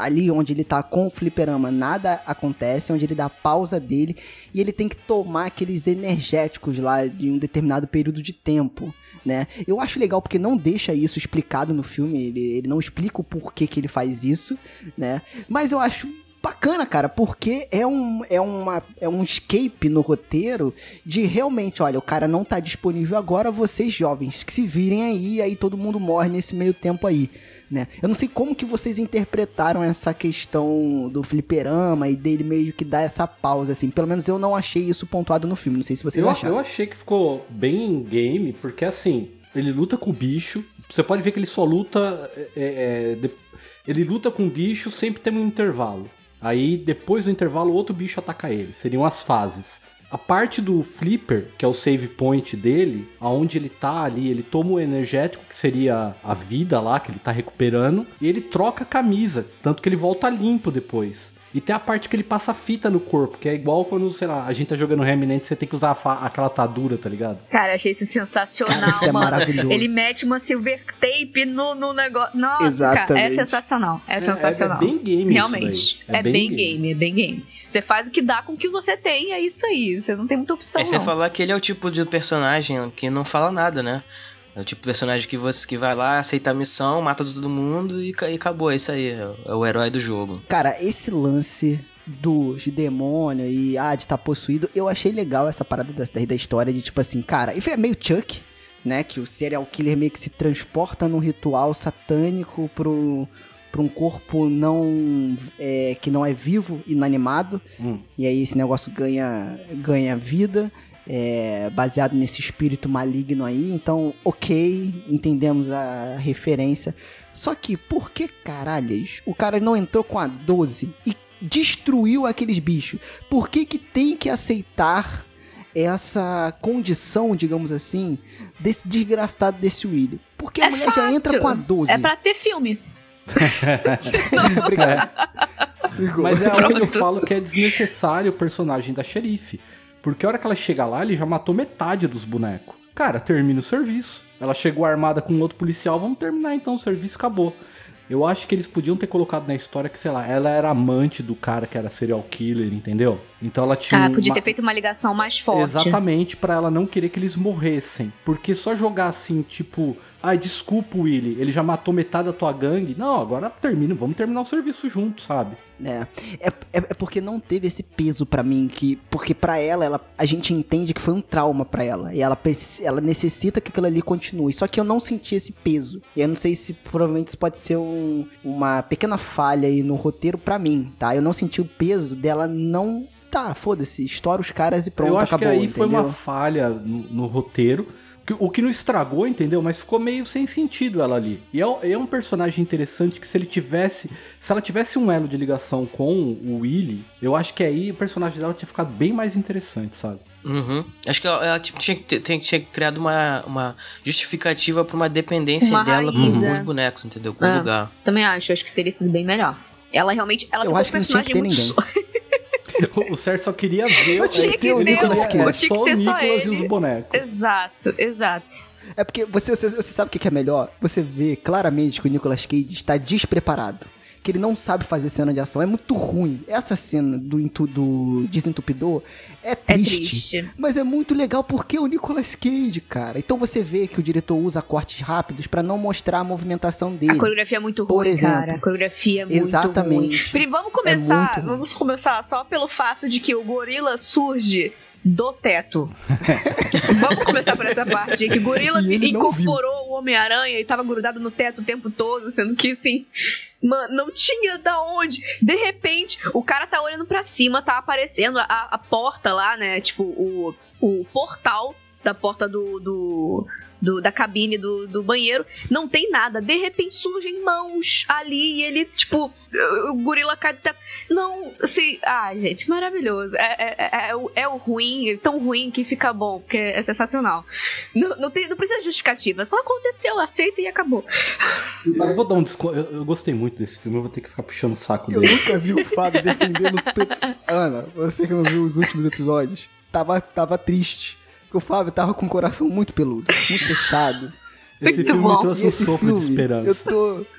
ali onde ele tá com o fliperama, nada acontece, onde ele dá pausa dele e ele tem que tomar aqueles energéticos lá de um determinado período de tempo, né? Eu acho legal porque não deixa isso explicado no filme, ele, ele não explica o porquê que ele faz isso, né? Mas eu acho bacana, cara, porque é um, é, uma, é um escape no roteiro de realmente, olha, o cara não tá disponível agora, vocês jovens que se virem aí, aí todo mundo morre nesse meio tempo aí, né? Eu não sei como que vocês interpretaram essa questão do fliperama e dele meio que dar essa pausa, assim, pelo menos eu não achei isso pontuado no filme, não sei se vocês eu, acharam. Eu achei que ficou bem game, porque assim, ele luta com o bicho, você pode ver que ele só luta, é, é, de, ele luta com o bicho, sempre tem um intervalo. Aí depois do intervalo outro bicho ataca ele. Seriam as fases. A parte do flipper, que é o save point dele, aonde ele tá ali, ele toma o energético, que seria a vida lá, que ele tá recuperando, e ele troca a camisa, tanto que ele volta limpo depois. E tem a parte que ele passa fita no corpo, que é igual quando, sei lá, a gente tá jogando Remnant, você tem que usar aquela atadura, tá ligado? Cara, achei isso sensacional, cara, isso é mano. maravilhoso. Ele mete uma silver tape no, no negócio. Nossa, Exatamente. cara, é sensacional. É, é sensacional. É, é, bem game Realmente. É, é, bem, bem game. é bem game. Você faz o que dá com o que você tem, é isso aí. Você não tem muita opção. É, você falar que ele é o tipo de personagem que não fala nada, né? É o tipo de personagem que você que vai lá, aceita a missão, mata todo mundo e, e acabou. É isso aí. É, é o herói do jogo. Cara, esse lance do de demônio e ah, de estar tá possuído, eu achei legal essa parada da, da história de tipo assim, cara, e é meio Chuck, né? Que o serial killer meio que se transporta num ritual satânico pro, pra um corpo não é, que não é vivo, inanimado. Hum. E aí esse negócio ganha, ganha vida é, baseado nesse espírito maligno aí. Então, ok, entendemos a referência. Só que, por que caralhas o cara não entrou com a 12 e destruiu aqueles bichos? Por que, que tem que aceitar essa condição, digamos assim, desse desgraçado desse William? Porque a é mulher fácil. já entra com a 12. É pra ter filme. Obrigado. Mas é onde eu falo que é desnecessário o personagem da xerife. Porque a hora que ela chega lá, ele já matou metade dos bonecos. Cara, termina o serviço. Ela chegou armada com outro policial, vamos terminar então, o serviço acabou. Eu acho que eles podiam ter colocado na história que, sei lá, ela era amante do cara que era serial killer, entendeu? Então ela tinha. Ah, podia uma... ter feito uma ligação mais forte. Exatamente, para ela não querer que eles morressem. Porque só jogar assim, tipo, Ai, desculpa, Willy, ele já matou metade da tua gangue. Não, agora termina, vamos terminar o serviço junto, sabe? É, é, é, é porque não teve esse peso para mim, que porque para ela, ela, a gente entende que foi um trauma para ela, e ela, ela necessita que aquilo ali continue, só que eu não senti esse peso, e eu não sei se provavelmente isso pode ser um, uma pequena falha aí no roteiro para mim, tá? Eu não senti o peso dela não tá, foda-se, estoura os caras e pronto, eu acho acabou. Que aí entendeu? foi uma falha no, no roteiro o que não estragou, entendeu? Mas ficou meio sem sentido ela ali. E é, é, um personagem interessante que se ele tivesse. Se ela tivesse um elo de ligação com o Willy, eu acho que aí o personagem dela tinha ficado bem mais interessante, sabe? Uhum. Acho que ela, ela tipo, tinha, tinha, tinha criado uma, uma justificativa para uma dependência uma dela raiz, com é. os bonecos, entendeu? Com o é, lugar. Também acho, acho que teria sido bem melhor. Ela realmente. Ela eu acho um que não tinha que ter ninguém. o certo só queria ver o, tinha que o Nicolas Cage. Só o Nicolas e os bonecos. Exato, exato. É porque você, você, você sabe o que é melhor? Você vê claramente que o Nicolas Cage está despreparado que ele não sabe fazer cena de ação. É muito ruim. Essa cena do, do desentupidor é triste, é triste. Mas é muito legal porque é o Nicolas Cage, cara. Então você vê que o diretor usa cortes rápidos para não mostrar a movimentação dele. A coreografia é muito ruim, Por exemplo, cara. A coreografia é muito Exatamente. ruim. Vamos começar, é vamos começar só pelo fato de que o gorila surge do teto. Vamos começar por essa parte. Que gorila ele não incorporou o Homem-Aranha e tava grudado no teto o tempo todo, sendo que assim. Mano, não tinha da onde. De repente, o cara tá olhando pra cima, tá aparecendo a, a porta lá, né? Tipo, o, o portal da porta do, do, do- da cabine do, do banheiro. Não tem nada. De repente surgem mãos ali e ele, tipo, o gorila cai do teto. Não, assim. Ah, gente, maravilhoso. É, é, é, é o, é o ruim, é tão ruim que fica bom, porque é sensacional. Não, não, tem, não precisa de justificativa, só aconteceu, aceita e acabou. Eu vou dar um desconto. Eu, eu gostei muito desse filme, eu vou ter que ficar puxando o saco Eu dele. nunca vi o Fábio defendendo tanto. Ana, você que não viu os últimos episódios, tava, tava triste. Porque o Fábio tava com o coração muito peludo, muito fechado. Esse Muito filme bom. trouxe E um sopro filme, de esperança. eu tô.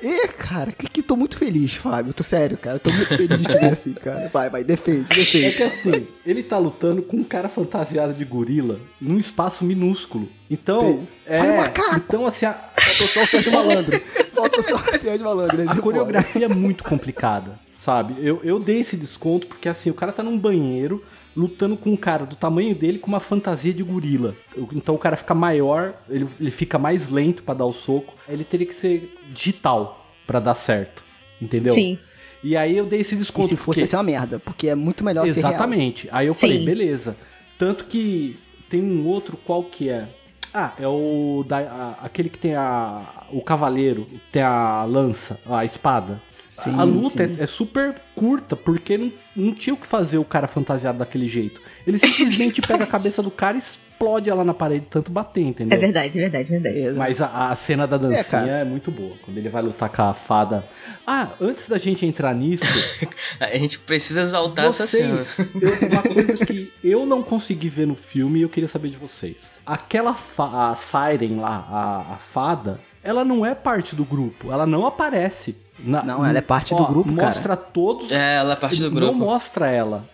É, cara, que, que tô muito feliz, Fábio. Tô sério, cara. Tô muito feliz de te ver assim, cara. Vai, vai, defende, É defende. que assim, ele tá lutando com um cara fantasiado de gorila num espaço minúsculo. Então, Deus. é. Olha o macaco. Então, assim, a, Faltou só o Sérgio Malandro. Faltou só o Sérgio Malandro. a é coreografia é muito complicada, sabe? Eu, eu dei esse desconto porque, assim, o cara tá num banheiro lutando com um cara do tamanho dele com uma fantasia de gorila. Então o cara fica maior, ele, ele fica mais lento pra dar o soco. Ele teria que ser digital pra dar certo, entendeu? Sim. E aí eu dei esse E desconto se fosse, porque- ia ser uma merda, porque é muito melhor ser real. Exatamente. Aí eu Sim. falei, beleza. Tanto que tem um outro, qual que é? Ah, é o da, a- aquele que tem a o cavaleiro, tem a lança, a espada. Sim, a luta é, é super curta, porque não, não tinha o que fazer o cara fantasiado daquele jeito. Ele simplesmente pega a cabeça do cara e explode ela na parede, tanto bater, entendeu? É verdade, é verdade, é verdade. Mas a, a cena da dancinha cara. é, muito boa. Quando ele vai lutar com a fada. Ah, antes da gente entrar nisso, A gente precisa exaltar essa cena. vocês, eu- uma coisa que eu não consegui ver no filme e eu queria saber de vocês. Aquela fa a Siren lá, a, a fada, ela não é parte do grupo, ela não aparece. Na- Não, ela é parte do grupo, cara. Mostra todos. É, ela é parte do Não grupo. mostra ela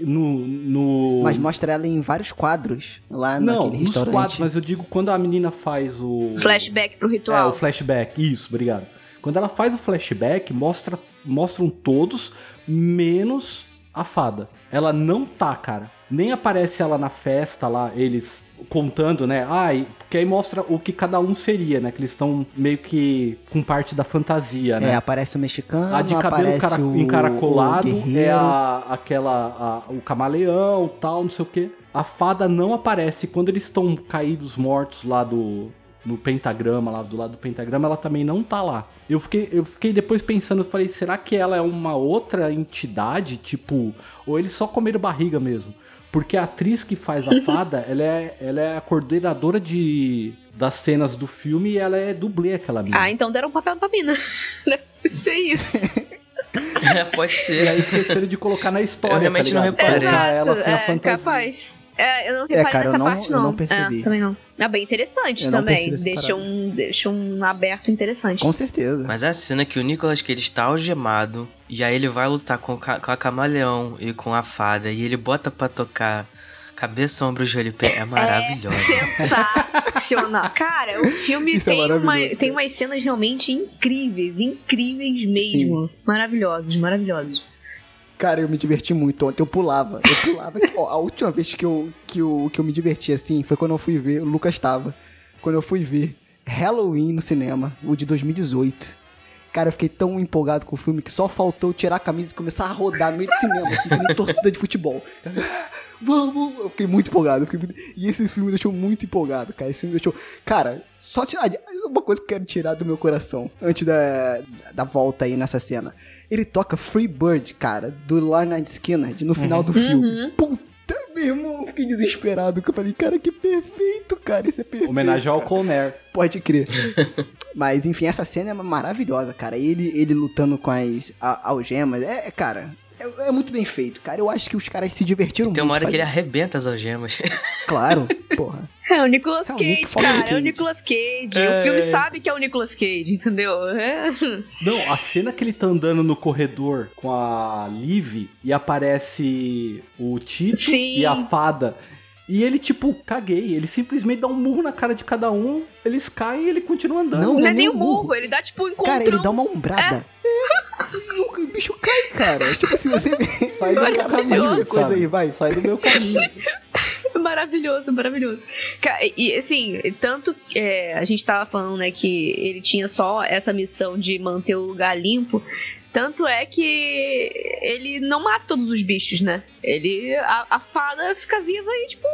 no. no... Mas mostra ela em vários quadros lá não, naquele nos restaurante. quadros, mas eu digo quando a menina faz o. Flashback pro É, ritual. o flashback. Isso, obrigado. Quando ela faz o flashback, mostra, mostram todos, menos a fada. Ela não tá, cara. Nem aparece ela na festa lá, eles contando, né? Ai, porque aí mostra o que cada um seria, né? Que eles estão meio que com parte da fantasia, É, né? aparece o mexicano, A de cabelo cara, o, encaracolado o é a, aquela. a- o camaleão tal, não sei o que. A fada não aparece. Quando eles estão caídos mortos lá do. No pentagrama, lá do lado do pentagrama, ela também não tá lá. Eu fiquei, eu fiquei depois pensando, eu falei, será que ela é uma outra entidade? Tipo, ou eles só comeram barriga mesmo? Porque a atriz que faz a fada, ela é, ela é a coordenadora de das cenas do filme e ela é dublê aquela mina. Ah, então deram um papel pra mina. Deve ser isso. É, pode E ser. aí esqueceram de colocar na história, Eu realmente tá não reparei. Colocar ela sem a é, fantasia. capaz. É, eu não É, reparei cara, nessa eu não- parte, eu não. não percebi. É, também não. É bem interessante Eu não também. Deixa um, deixa um aberto interessante. Com certeza. Mas a cena que o Nicolas Cage está algemado e aí ele vai lutar com, com a camaleão e com a fada e ele bota pra tocar cabeça, ombro, joelho e pé é maravilhosa. Sensacional. Cara, o filme Isso é tem, uma, maravilhoso, tem umas cenas realmente incríveis, incríveis mesmo. Maravilhosos, maravilhosos. Cara, eu me diverti muito ontem. Eu pulava. Eu pulava. Ó, a última vez que eu, que, eu, que eu me diverti assim foi quando eu fui ver. O Lucas tava. Quando eu fui ver Halloween no cinema, o de 2018. Cara, eu fiquei tão empolgado com o filme que só faltou tirar a camisa e começar a rodar no meio do cinema, assim, nem torcida de futebol. Vamos! Eu fiquei muito empolgado. fiquei muito- E esse filme me deixou muito empolgado, cara. Esse filme me deixou. Cara, só se. Uma coisa que eu quero tirar do meu coração antes da, da volta aí nessa cena. Ele toca Free Bird, cara, do Lorna Skinner no final do filme. Puta, meu irmão, eu fiquei desesperado. que Eu falei, cara, que perfeito, cara. Isso é perfeito. Homenagem ao. Conner. Pode crer. Mas, enfim, essa cena é maravilhosa, cara. Ele, ele lutando com as a- algemas. É, é, cara, é, é muito bem feito, cara. Eu acho que os caras se divertiram Tem uma muito. hora que ele fazendo- arrebenta as algemas. Claro, porra. É o Nicolas É o Cage, Nick- cara. Nick É o Cage. Nicolas Cage. É. O filme sabe que é o Nicolas Cage, entendeu? É. Não, a cena que ele tá andando no corredor com a Liv e aparece o Tito Sim. e a fada. E ele, tipo, caguei. Ele simplesmente dá um murro na cara de cada um, eles caem e ele continua andando. Não, Não, não é é nem um murro, murro. ele dá tipo um encontrão. Cara, ele dá uma ombrada. E o bicho cai, cara. Tipo assim, você Sai do meu Cara, caminho, faz coisa aí, vai. Sai do meu caminho. Maravilhoso, maravilhoso. E assim, tanto é, a gente tava falando, né, que ele tinha só essa missão de manter o lugar limpo. Tanto é que ele não mata todos os bichos, né? Ele. A, a fada fica viva e, tipo,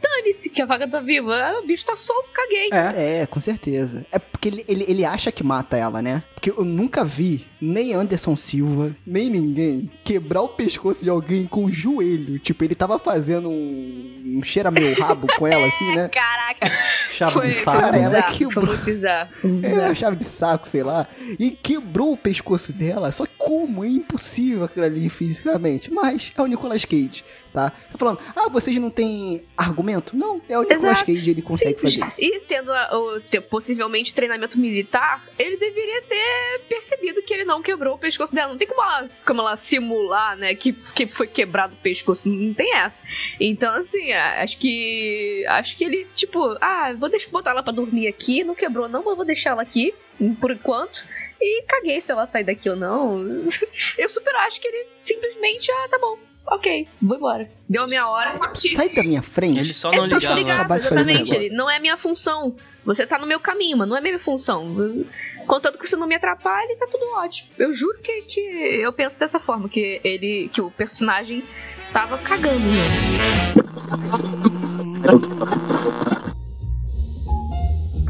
dane-se que a vaga tá viva. Ah, O bicho tá solto, caguei. É. É, com certeza. É porque ele, ele, ele acha que mata ela, né? Porque eu nunca vi nem Anderson Silva, nem ninguém quebrar o pescoço de alguém com o joelho. Tipo, ele tava fazendo um, um cheira meu rabo com ela, assim, né? Caraca, Chave foi, de saco. Cara, ela bizarro. quebrou. Foi muito bizarro. Foi muito É, bizarro. uma chave de saco, sei lá. E quebrou o pescoço dela. Só que como? É impossível aquilo ali fisicamente. Mas é o Nicolas Cage, tá? Tá falando, ah, vocês não têm argumento? Não, é o Nicolas Exato. Ele consegue Simples. fazer isso. E tendo a- o, ter possivelmente treinamento militar, ele deveria ter percebido que ele não quebrou o pescoço dela. Não tem como ela, como ela simular, né, que, que foi quebrado o pescoço. Não tem essa. Então, assim, acho que. Acho que ele, tipo, ah, vou deixar botar ela pra dormir aqui. Não quebrou, não, mas vou deixar ela aqui por enquanto. E caguei se ela sair daqui ou não. Eu super acho que ele simplesmente, ah, tá bom. Ok, vou embora. Deu a minha hora. Tipo, sai da minha frente. Ele só É não só ligava. um exatamente. Ele não é minha função. Você tá no meu caminho, mas não é minha função. Contanto que você não me atrapalhe, tá tudo ótimo. Eu juro que, que eu penso dessa forma, que ele. que o personagem tava cagando mesmo.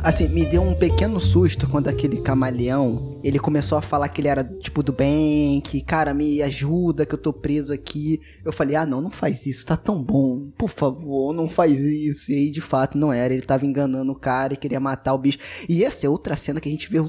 Assim, me deu um pequeno susto quando aquele camaleão, ele começou a falar que ele era, tipo, do bem, que, cara, me ajuda, que eu tô preso aqui. Eu falei, ah, não, não faz isso, tá tão bom. Por favor, não faz isso. E aí, de fato, não era. Ele tava enganando o cara e queria matar o bicho. E essa é outra cena que a gente vê o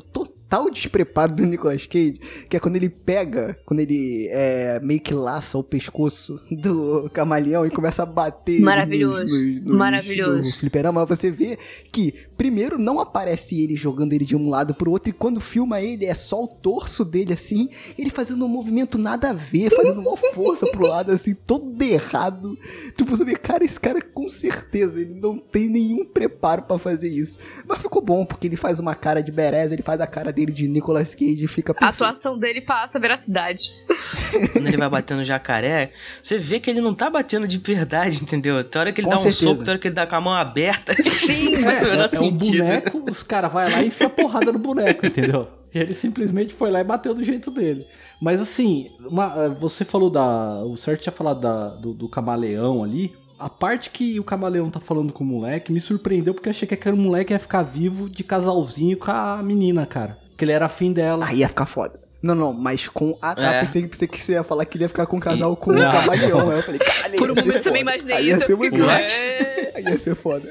total despreparo do Nicolas Cage, que é quando ele pega, quando ele é, meio que laça o pescoço do camaleão e começa a bater Maravilhoso. nos- nos- nos- Maravilhoso. no fliperama, você vê que primeiro não aparece ele jogando ele de um lado pro outro e quando filma ele é só o torso dele assim, ele fazendo um movimento nada a ver, fazendo uma força pro lado assim, todo errado. Tipo, você vê, cara, esse cara com certeza ele não tem nenhum preparo pra fazer isso. Mas ficou bom porque ele faz uma cara de Berez, ele faz a cara dele de Nicolas Cage e fica A perfeito. atuação dele passa veracidade. Quando ele vai batendo no jacaré, você vê que ele não tá batendo de verdade, entendeu? Tem hora que ele Com dá um certeza. soco, tem hora que ele dá com a mão aberta. Sim, menor É, é um sentido. boneco, os caras vão lá e enfia porrada no boneco, entendeu? E ele simplesmente foi lá e bateu do jeito dele. Mas assim, uma- você falou da. O Certo tinha falado da, do, do camaleão ali. A parte que o camaleão tá falando com o moleque me surpreendeu porque eu achei que aquele moleque ia ficar vivo de casalzinho com a menina, cara. Que ele era afim dela. Aí ia ficar foda. Não, não, mas com. Ah, tá. É. Pensei, pensei que você ia falar que ele ia ficar com um casal com Não. o camaleão. Aí eu falei, caralho, Por um ia ser momento também foda. imaginei Aí ia isso. ser Eu muito? "É". Aí ia ser foda.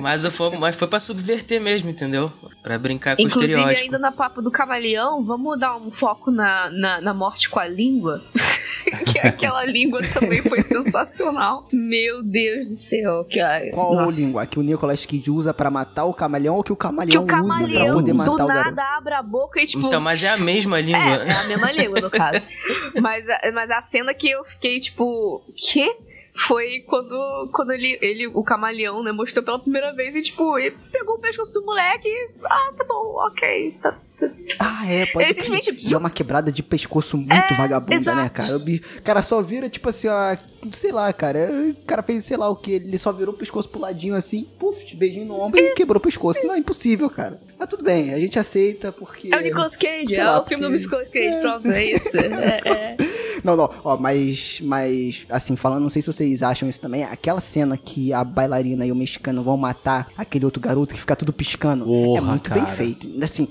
Mas foi, mas foi pra subverter mesmo, entendeu? Pra brincar com o Inclusive, estereótipo. ainda na papo do camaleão, vamos dar um foco na, na, na morte com a língua? que aquela língua também foi sensacional. Meu Deus do céu. Que, a- Qual nossa. língua? Que o Nicolas Cage usa pra matar o camaleão ou que o Que camaleão, o usa pra camaleão poder matar do o garoto? nada abre a boca e tipo. Então, mas é a mesma língua. É, é a mesma língua, no caso. Mas, a- mas a cena que eu fiquei, tipo, quê? Foi quando, quando ele, ele, o camaleão, né, mostrou pela primeira vez e, tipo, ele pegou o pescoço do moleque e, ah, tá bom, ok. Tá, Ah, é, pode Ele crer. simplesmente- E é uma quebrada de pescoço muito vagabunda, exato. né, cara? O cara só vira, tipo assim, ó, sei lá, cara. O cara fez, sei lá o que, ele só virou o pescoço pro ladinho assim, puf, beijinho no ombro e quebrou o pescoço. Não, é impossível, cara. Mas tudo bem, a gente aceita porque. É o Nicolas Cage, é lá, o filme do Nicolas Cage, pronto, é isso. É, é. Não, não, ó, mas, mas, assim, falando, não sei se vocês acham isso também, aquela cena que a bailarina e o mexicano vão matar aquele outro garoto que fica tudo piscando, é Porra, muito bem cara. feito. Assim,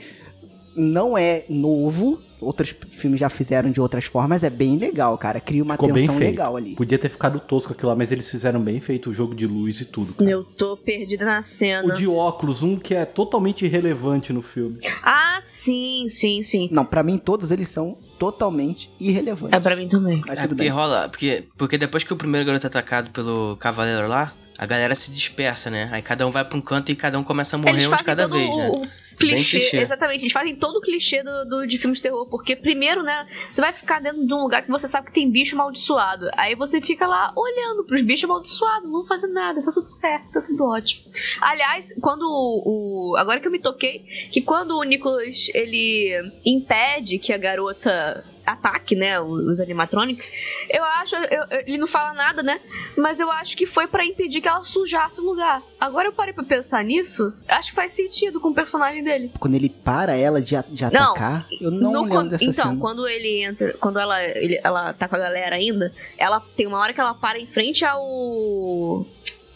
não é novo, outros filmes já fizeram de outras formas, é bem legal, cara, cria uma Ficou tensão legal ali. Podia ter ficado tosco aquilo lá, mas eles fizeram bem feito o jogo de luz e tudo. cara. Eu tô perdida na O cena. de óculos, um que é totalmente irrelevante no filme. Ah, sim, sim, sim. Não, pra mim todos eles são totalmente irrelevantes. É pra mim também. Mas É tudo porque bem. rola. Porque, porque depois que o primeiro garoto é atacado pelo cavaleiro lá, a galera se dispersa, né? Aí cada um vai pra um canto e cada um começa a morrer um de cada vez, né? o, clichê, clichê. exatamente. Eles fazem todo o clichê do, do- de filmes de terror. Porque, primeiro, né, você vai ficar dentro de um lugar que você sabe que tem bicho amaldiçoado. Aí você fica lá olhando pros bichos amaldiçoados, não vão fazer nada, tá tudo certo, tá tudo ótimo. Aliás, quando o. o- agora que eu me toquei, que quando o Nicholas ele impede que a garota ataque, né, os animatronics, eu acho, eu- ele não fala nada, né, mas eu acho que foi pra impedir que ela sujasse o lugar. Agora eu parei pra pensar nisso, acho que faz sentido com o personagem dele. Quando ele para ela de, a- de Não, atacar, eu não No lembro dessa então, quando ele entra, quando ela, ele- ela tá com a galera ainda, ela tem uma hora que ela para em frente ao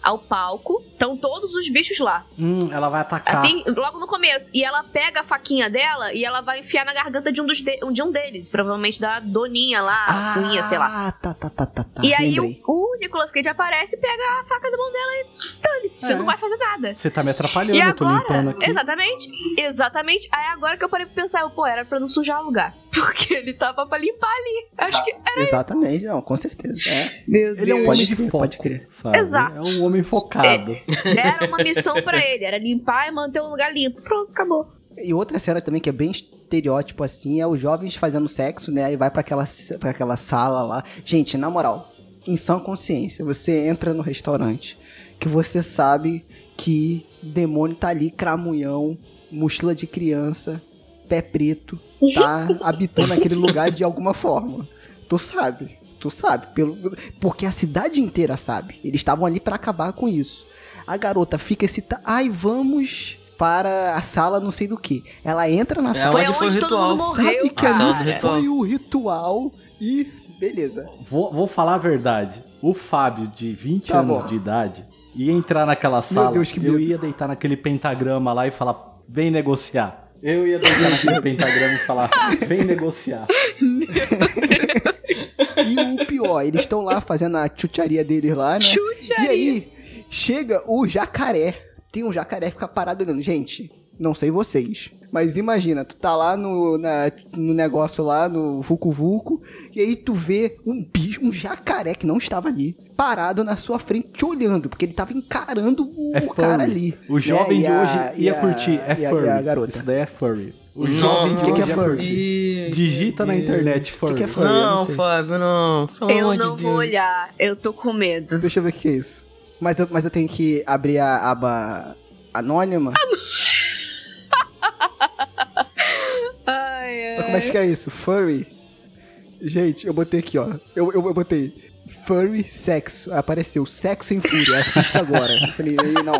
ao palco, estão todos os bichos lá. Hum, ela vai atacar. Assim, logo no começo. E ela pega a faquinha dela e ela vai enfiar na garganta de um, dos de, de um deles. Provavelmente da Doninha lá, a Cunha, sei lá. Ah, tá, tá, tá, tá, e aí o, lembrei. o Nicolas Cage aparece, pega a faca da mão dela e dane-se, você É. não vai fazer nada. Você tá me atrapalhando, E eu tô limpando agora, aqui. exatamente, exatamente. Aí agora que eu parei pra pensar, eu, pô, era pra não sujar o lugar. Porque ele tava pra limpar ali. Acho que. Exatamente, não, com certeza. É. Meu Ele é um Deus. Pode homem de crer, foco, pode crer. sabe? Exato. É um homem focado. Deram uma missão pra ele, era limpar e manter o lugar limpo. Pronto, acabou. E outra cena também que é bem estereótipo assim, é os jovens fazendo sexo, né? E vai pra aquela, pra aquela sala lá. Gente, na moral, em sã consciência, você entra no restaurante que você sabe que demônio tá ali, cramunhão, mochila de criança, pé preto, tá habitando aquele lugar de alguma forma. Tu sabe. Tu sabe, pelo, porque a cidade inteira sabe. Eles estavam ali pra acabar com isso. A garota fica excitada. Ai, vamos para a sala não sei do que. Ela entra na É sala, Foi onde foi o ritual. sabe que A ali foi o ritual e beleza. Vou, vou falar a verdade. O Fábio, de 20 Tá anos bom. de idade, ia entrar naquela sala, Deus, que eu medo. ia deitar naquele pentagrama lá e falar, vem negociar. Eu ia deitar naquele pentagrama e falar, vem negociar. E o pior, eles estão lá fazendo a chucharia deles lá, né? Chute E aí, chega o jacaré. Tem um jacaré que fica parado olhando. Gente, não sei vocês. Mas imagina, tu tá lá no, na- no negócio lá, no Vucu Vucu, e aí tu vê um bicho, um jacaré que não estava ali, parado na sua frente, te olhando, porque ele tava encarando o, É o cara ali. O jovem? E de a- hoje ia a- curtir, é e a- furry. E a garota. Isso daí é furry. O Não, jovem de que que é furry? Digita na internet furry. Que que é furry? Não Não. Fábio, não. Pelo Eu não de vou Deus. olhar, eu tô com medo. Deixa eu ver o que é isso. Mas eu, mas eu tenho que abrir a aba anônima? Ai, Mas como é que é isso? Furry? Gente, eu botei aqui, ó. Eu, eu, eu botei furry sexo. Apareceu sexo em fúria. Assista agora. Eu falei, "Ei, não.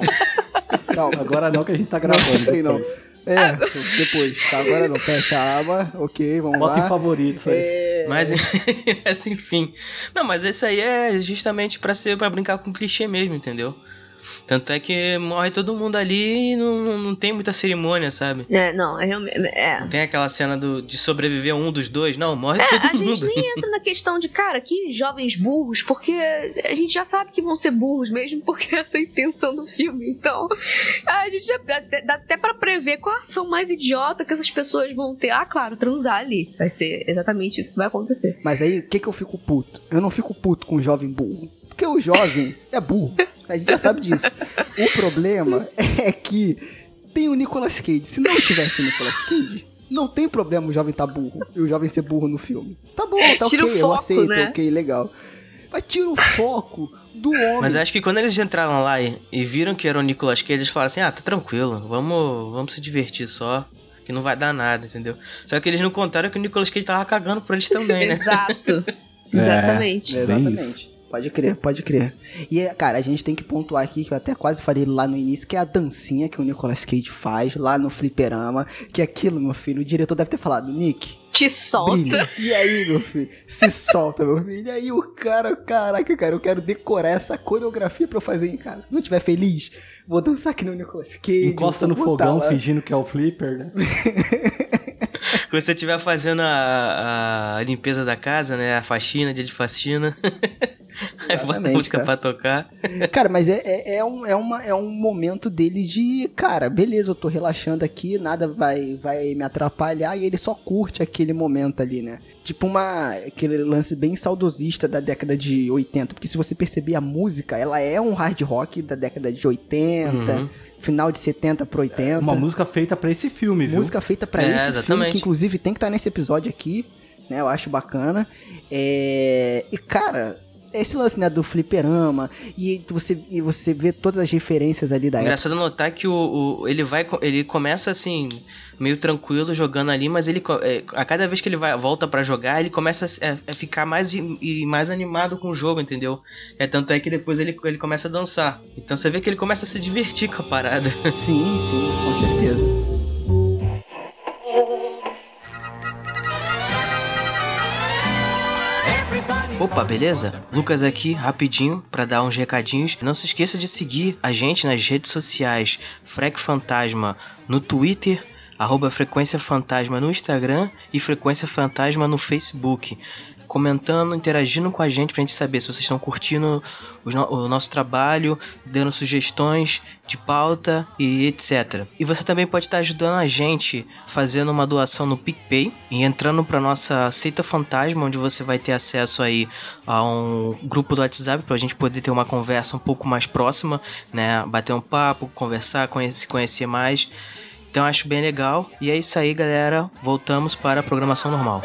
Calma. Agora não que a gente tá gravando. Não, peraí, não. É, depois. Tá, agora não. Fecha a aba. Ok, vamos Bota em lá. favoritos aí. É, Mas, mas enfim. Não, mas isso aí é justamente pra ser para brincar com clichê mesmo, entendeu? Tanto é que morre todo mundo ali e não, não tem muita cerimônia, sabe? É, não, é realmente. É. Não tem aquela cena do, de sobreviver um dos dois, não, morre É, todo a mundo. gente nem entra na questão de, cara, que jovens burros, porque a gente já sabe que vão ser burros mesmo, porque essa é a intenção do filme. Então, a gente já dá até, dá até pra prever qual a ação mais idiota que essas pessoas vão ter. Ah, claro, transar ali. Vai ser exatamente isso que vai acontecer. Mas aí, o que que eu fico puto? Eu não fico puto com o jovem burro. Porque o jovem é burro. A gente já sabe disso. O problema é que tem o Nicolas Cage. Se não tivesse o Nicolas Cage, não tem problema o jovem tá burro e o jovem ser burro no filme. Tá bom, tá Tira o ok, eu foco, aceito, né? ok, legal. Mas tira o foco do homem. Mas eu acho que quando eles entraram lá e, e viram que era o Nicolas Cage, eles falaram assim: ah, tá tranquilo, vamos, vamos se divertir só, que não vai dar nada, entendeu? Só que eles não contaram que o Nicolas Cage tava cagando por eles também, né? Exato. Exatamente. É, Bem Exatamente. Pode crer, pode crer. E, é, cara, a gente tem que pontuar aqui, que eu até quase falei lá no início, que é a dancinha que o Nicolas Cage faz lá no fliperama. Que aquilo, meu filho, o diretor deve ter falado, Nick, Te solta. brilha. E aí, meu filho? Se solta, meu filho. E aí o cara, caraca, cara, eu quero decorar essa coreografia pra eu fazer em casa. Se não estiver feliz, vou dançar aqui no Nicolas Cage. Encosta no fogão lá. fingindo que é o flipper, né? Quando você estiver fazendo a, a limpeza da casa, né? A faxina, dia de faxina. Aí bota a música cara. pra tocar. Cara, mas é, é, é um, é, uma, é um momento dele de, cara, beleza, eu tô relaxando aqui, nada vai, vai me atrapalhar, e ele só curte aquele momento ali, né? Tipo uma, aquele lance bem saudosista da década de 80, porque se você perceber a música, ela é um hard rock da década de 80, Uhum. Final de 70 pro 80. Uma música feita pra esse filme, viu? Música feita pra É, esse filme, exatamente. que inclusive tem que estar nesse episódio aqui, né? Eu acho bacana. É... E, cara, esse lance, né, do fliperama, e você, e você vê todas as referências ali da época. Engraçado notar que o, o- ele vai ele começa assim meio tranquilo jogando ali, mas ele é, a cada vez que ele vai volta pra jogar, ele começa a, a- ficar mais e mais animado com o jogo, entendeu? É tanto é que depois ele, ele começa a dançar. Então você vê que ele começa a se divertir com a parada. Sim, sim, com certeza. Opa, beleza? Lucas aqui, rapidinho, pra dar uns recadinhos. Não se esqueça de seguir a gente nas redes sociais, Frec Fantasma no Twitter, arroba Frequência Fantasma no Instagram e Frequência Fantasma no Facebook. Comentando, interagindo com a gente pra gente saber se vocês estão curtindo os no- o nosso trabalho, dando sugestões de pauta e etc. E você também pode estar ajudando a gente fazendo uma doação no PicPay e entrando para nossa Seita Fantasma, onde você vai ter acesso aí a um grupo do WhatsApp para a gente poder ter uma conversa um pouco mais próxima, né? Bater um papo, conversar, conhecer, se conhecer mais. Então acho bem legal. E é isso aí, galera. Voltamos para a programação normal.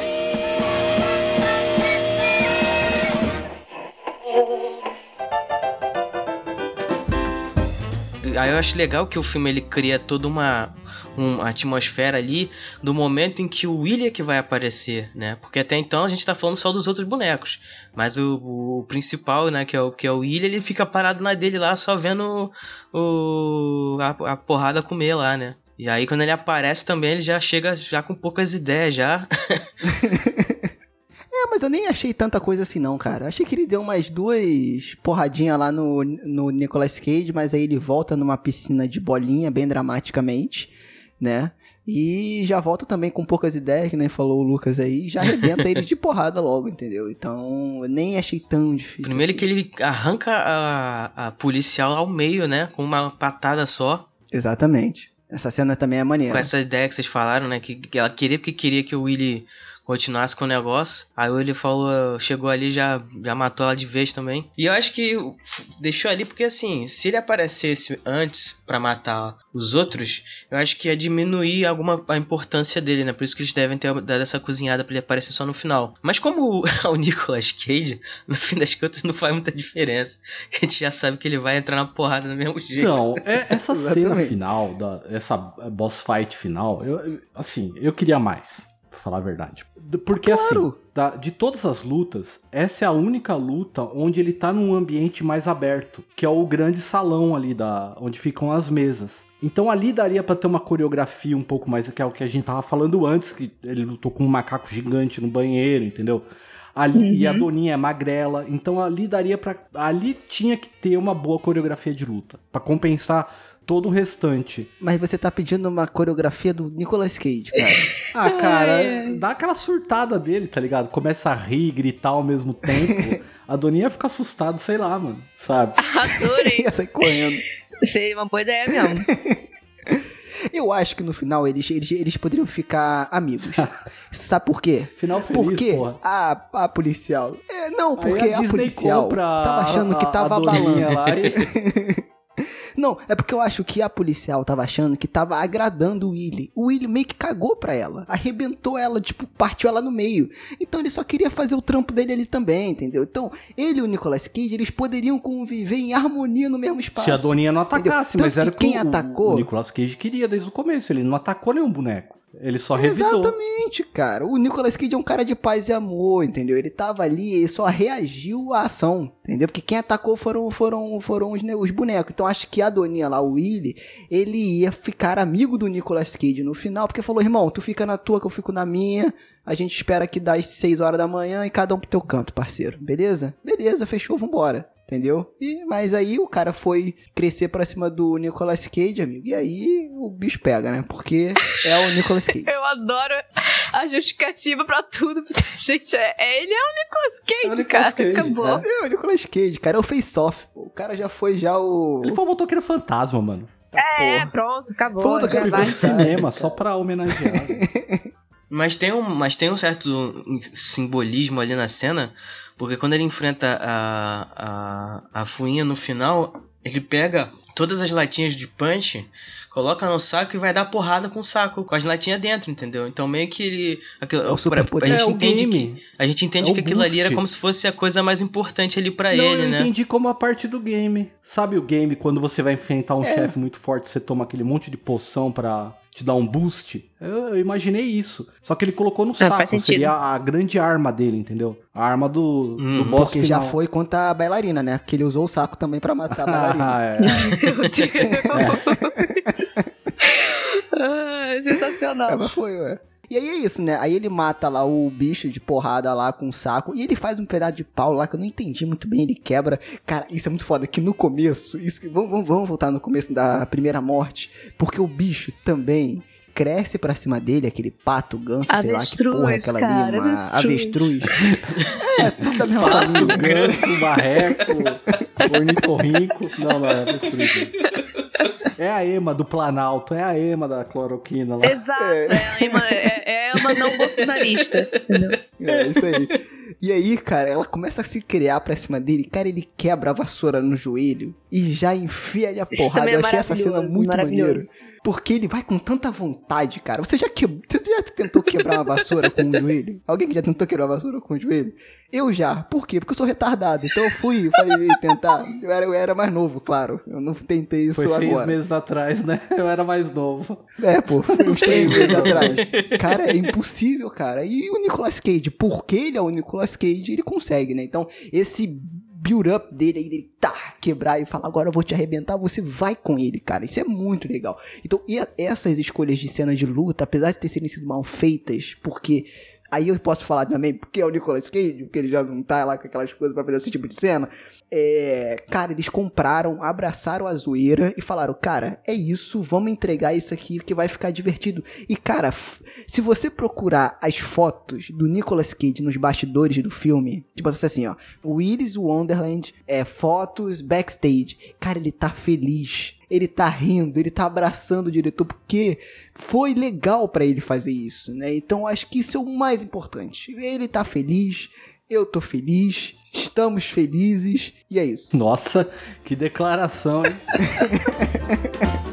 Aí eu acho legal que o filme ele cria toda uma, uma atmosfera ali do momento em que o William que vai aparecer, né? Porque até então a gente tá falando só dos outros bonecos. Mas o, o principal, né, que é o, que é o William, ele fica parado na dele lá só vendo o, a, a porrada comer lá, né? E aí quando ele aparece também, ele já chega já com poucas ideias já. É, mas eu nem achei tanta coisa assim não, cara. Achei que ele deu umas duas porradinhas lá no, no Nicolas Cage, mas aí ele volta numa piscina de bolinha, bem dramaticamente, né? E já volta também com poucas ideias, que nem falou o Lucas aí, e já arrebenta ele de porrada logo, entendeu? Então, eu nem achei tão difícil. Primeiro assim. que ele arranca a, a policial ao meio, né? Com uma patada só. Exatamente. Essa cena também é maneira. Com essa ideia que vocês falaram, né? Que, que ela queria porque queria que o Willy continuasse com o negócio. Aí Willy falou, chegou ali já já matou ela de vez também. E eu acho que deixou ali porque assim, se ele aparecesse antes pra matar os outros, eu acho que ia diminuir alguma a importância dele, né? Por isso que eles devem ter dado essa cozinhada pra ele aparecer só no final. Mas como o, o Nicolas Cage, no fim das contas não faz muita diferença. A gente já sabe que ele vai entrar na porrada do mesmo jeito. Então, é- essa cena final, da, essa boss fight final, eu, eu- assim, eu queria mais, falar a verdade. Porque Claro. assim, da- de todas as lutas, essa é a única luta onde ele tá num ambiente mais aberto, que é o grande salão ali, da, onde ficam as mesas. Então ali daria pra ter uma coreografia um pouco mais, que é o que a gente tava falando antes, que ele lutou com um macaco gigante no banheiro, entendeu? Ali, E a Doninha é magrela, então ali daria pra. Ali tinha que ter uma boa coreografia de luta, Pra compensar todo o restante. Mas você tá pedindo uma coreografia do Nicolas Cage, cara. Ah, cara, Ai, ai. dá aquela surtada dele, tá ligado? Começa a rir, gritar ao mesmo tempo. a Doninha fica assustada, sei lá, mano, sabe? Adorei. Ia sair correndo. Seria uma boa ideia mesmo. Eu acho que no final eles, eles, eles poderiam ficar amigos. Sabe por quê? Final feliz, Porque porra. a, a policial. É, não, porque a, Disney policial tava achando a- que a- tava a abalando. lá e- Não, é porque eu acho que a policial tava achando que tava agradando o Willy. O Willy meio que cagou pra ela. Arrebentou ela, tipo, partiu ela no meio. Então ele só queria fazer o trampo dele ali também, entendeu? Então, ele e o Nicolas Cage, eles poderiam conviver em harmonia no mesmo espaço. Se a Doninha não atacasse, mas era que quem o- atacou- O Nicolas Cage queria desde o começo. Ele não atacou nenhum boneco. Ele só revidou. Exatamente, cara. O Nicolas Cage é um cara de paz e amor, entendeu? Ele tava ali e só reagiu à ação, entendeu? Porque quem atacou foram, foram, foram os, os bonecos. Então acho que a Doninha lá, o Willy, ele ia ficar amigo do Nicolas Cage no final, porque falou, irmão, tu fica na tua que eu fico na minha. A gente espera que das 6 horas da manhã e cada um pro teu canto, parceiro. Beleza? Beleza, fechou, vambora. Entendeu? E, mas aí o cara foi crescer pra cima do Nicolas Cage, amigo. E aí o bicho pega, né? Porque é o Nicolas Cage. Eu adoro a justificativa pra tudo. Gente, é, é- ele é o Nicolas Cage, É o Nicolas cara. Cage, Acabou. é. É o Nicolas Cage, cara. É o face-off. pô. O cara já foi já o... Ele foi um motoqueiro fantasma, mano. Tá, É, porra. pronto, acabou. Foi vai. no Fantasma, cinema cara. só pra homenagear. Mas tem, um, mas tem um certo simbolismo ali na cena, porque quando ele enfrenta a, a, a fuinha no final, ele pega todas as latinhas de punch, coloca no saco e vai dar porrada com o saco, com as latinhas dentro, entendeu? Então meio que ele. Aquilo, É o superpoder. a gente É, entende que. A gente entende É que aquilo ali era boost. como se fosse a coisa mais importante ali pra Não, ele, eu né? entendi como a parte do game. Sabe o game, quando você vai enfrentar um É. chefe muito forte, você toma aquele monte de poção pra te dar um boost? Eu, eu imaginei isso. Só que ele colocou no saco. Seria a grande arma dele, entendeu? A arma do, do Uhum. boss Porque já final. foi contra a bailarina, né? Porque ele usou o saco também pra matar a bailarina. Ah, é. Meu Deus. Ah, sensacional. É, mas foi, ué. E aí é isso, né? Aí ele mata lá o bicho de porrada lá com o saco. E ele faz um pedaço de pau lá que eu não entendi muito bem. Ele quebra. Cara, isso é muito foda. Que no começo. Isso, vamos, vamos, vamos voltar no começo da primeira morte. Porque o bicho também cresce pra cima dele, aquele pato, ganso, sei lá que porra é Avestruz, aquela cara, ali, uma avestruz. avestruz. é, tudo da mesma família. Ganso, barreco, ornitorrinco. Não, não, é avestruz. É a ema do Planalto, é a ema da cloroquina lá. Exato, é, a Emma, é, é uma não bolsonarista. Entendeu? É, isso aí. E aí, cara, ela começa a se criar pra cima dele. Cara, ele quebra a vassoura no joelho e já enfia ali a porrada. também é Eu achei essa cena muito maneira. Porque ele vai com tanta vontade, cara. Você já, que... Você já tentou quebrar uma vassoura com o joelho? Alguém que já tentou quebrar uma vassoura com o joelho? Eu já. Por quê? Porque eu sou retardado. Então eu fui, falei, tentar. Eu era, eu era mais novo, claro. Eu não tentei isso Foi seis agora. meses atrás, né? Eu era mais novo. É, pô, foi uns três meses atrás. Cara, é impossível, cara. E o Nicolas Cage, porque ele é o Nicolas Cage, ele consegue, né? Então, esse build-up dele aí, dele tá, quebrar e falar, agora eu vou te arrebentar, você vai com ele, cara. Isso é muito legal. Então, e essas escolhas de cena de luta, apesar de terem sido mal feitas, porque. Aí eu posso falar também, porque é o Nicolas Cage, porque ele já não tá lá com aquelas coisas pra fazer esse tipo de cena. É, cara, eles compraram, abraçaram a zoeira e falaram, cara, é isso, vamos entregar isso aqui que vai ficar divertido. E cara, se você procurar as fotos do Nicolas Cage nos bastidores do filme, tipo assim, ó, Willis Wonderland, é, fotos backstage. Cara, ele tá feliz. Ele tá rindo, ele tá abraçando o diretor, porque foi legal pra ele fazer isso, né? Então acho que isso é o mais importante. Ele tá feliz, eu tô feliz, estamos felizes, e é isso. Nossa, que declaração, hein?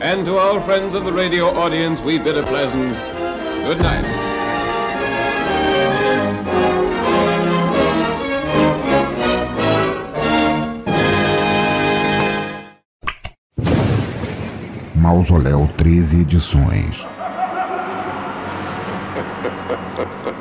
And to our friends of the radio audience, we bid a pleasant good night. Mausoléu 13 edições. Ha, ha, ha.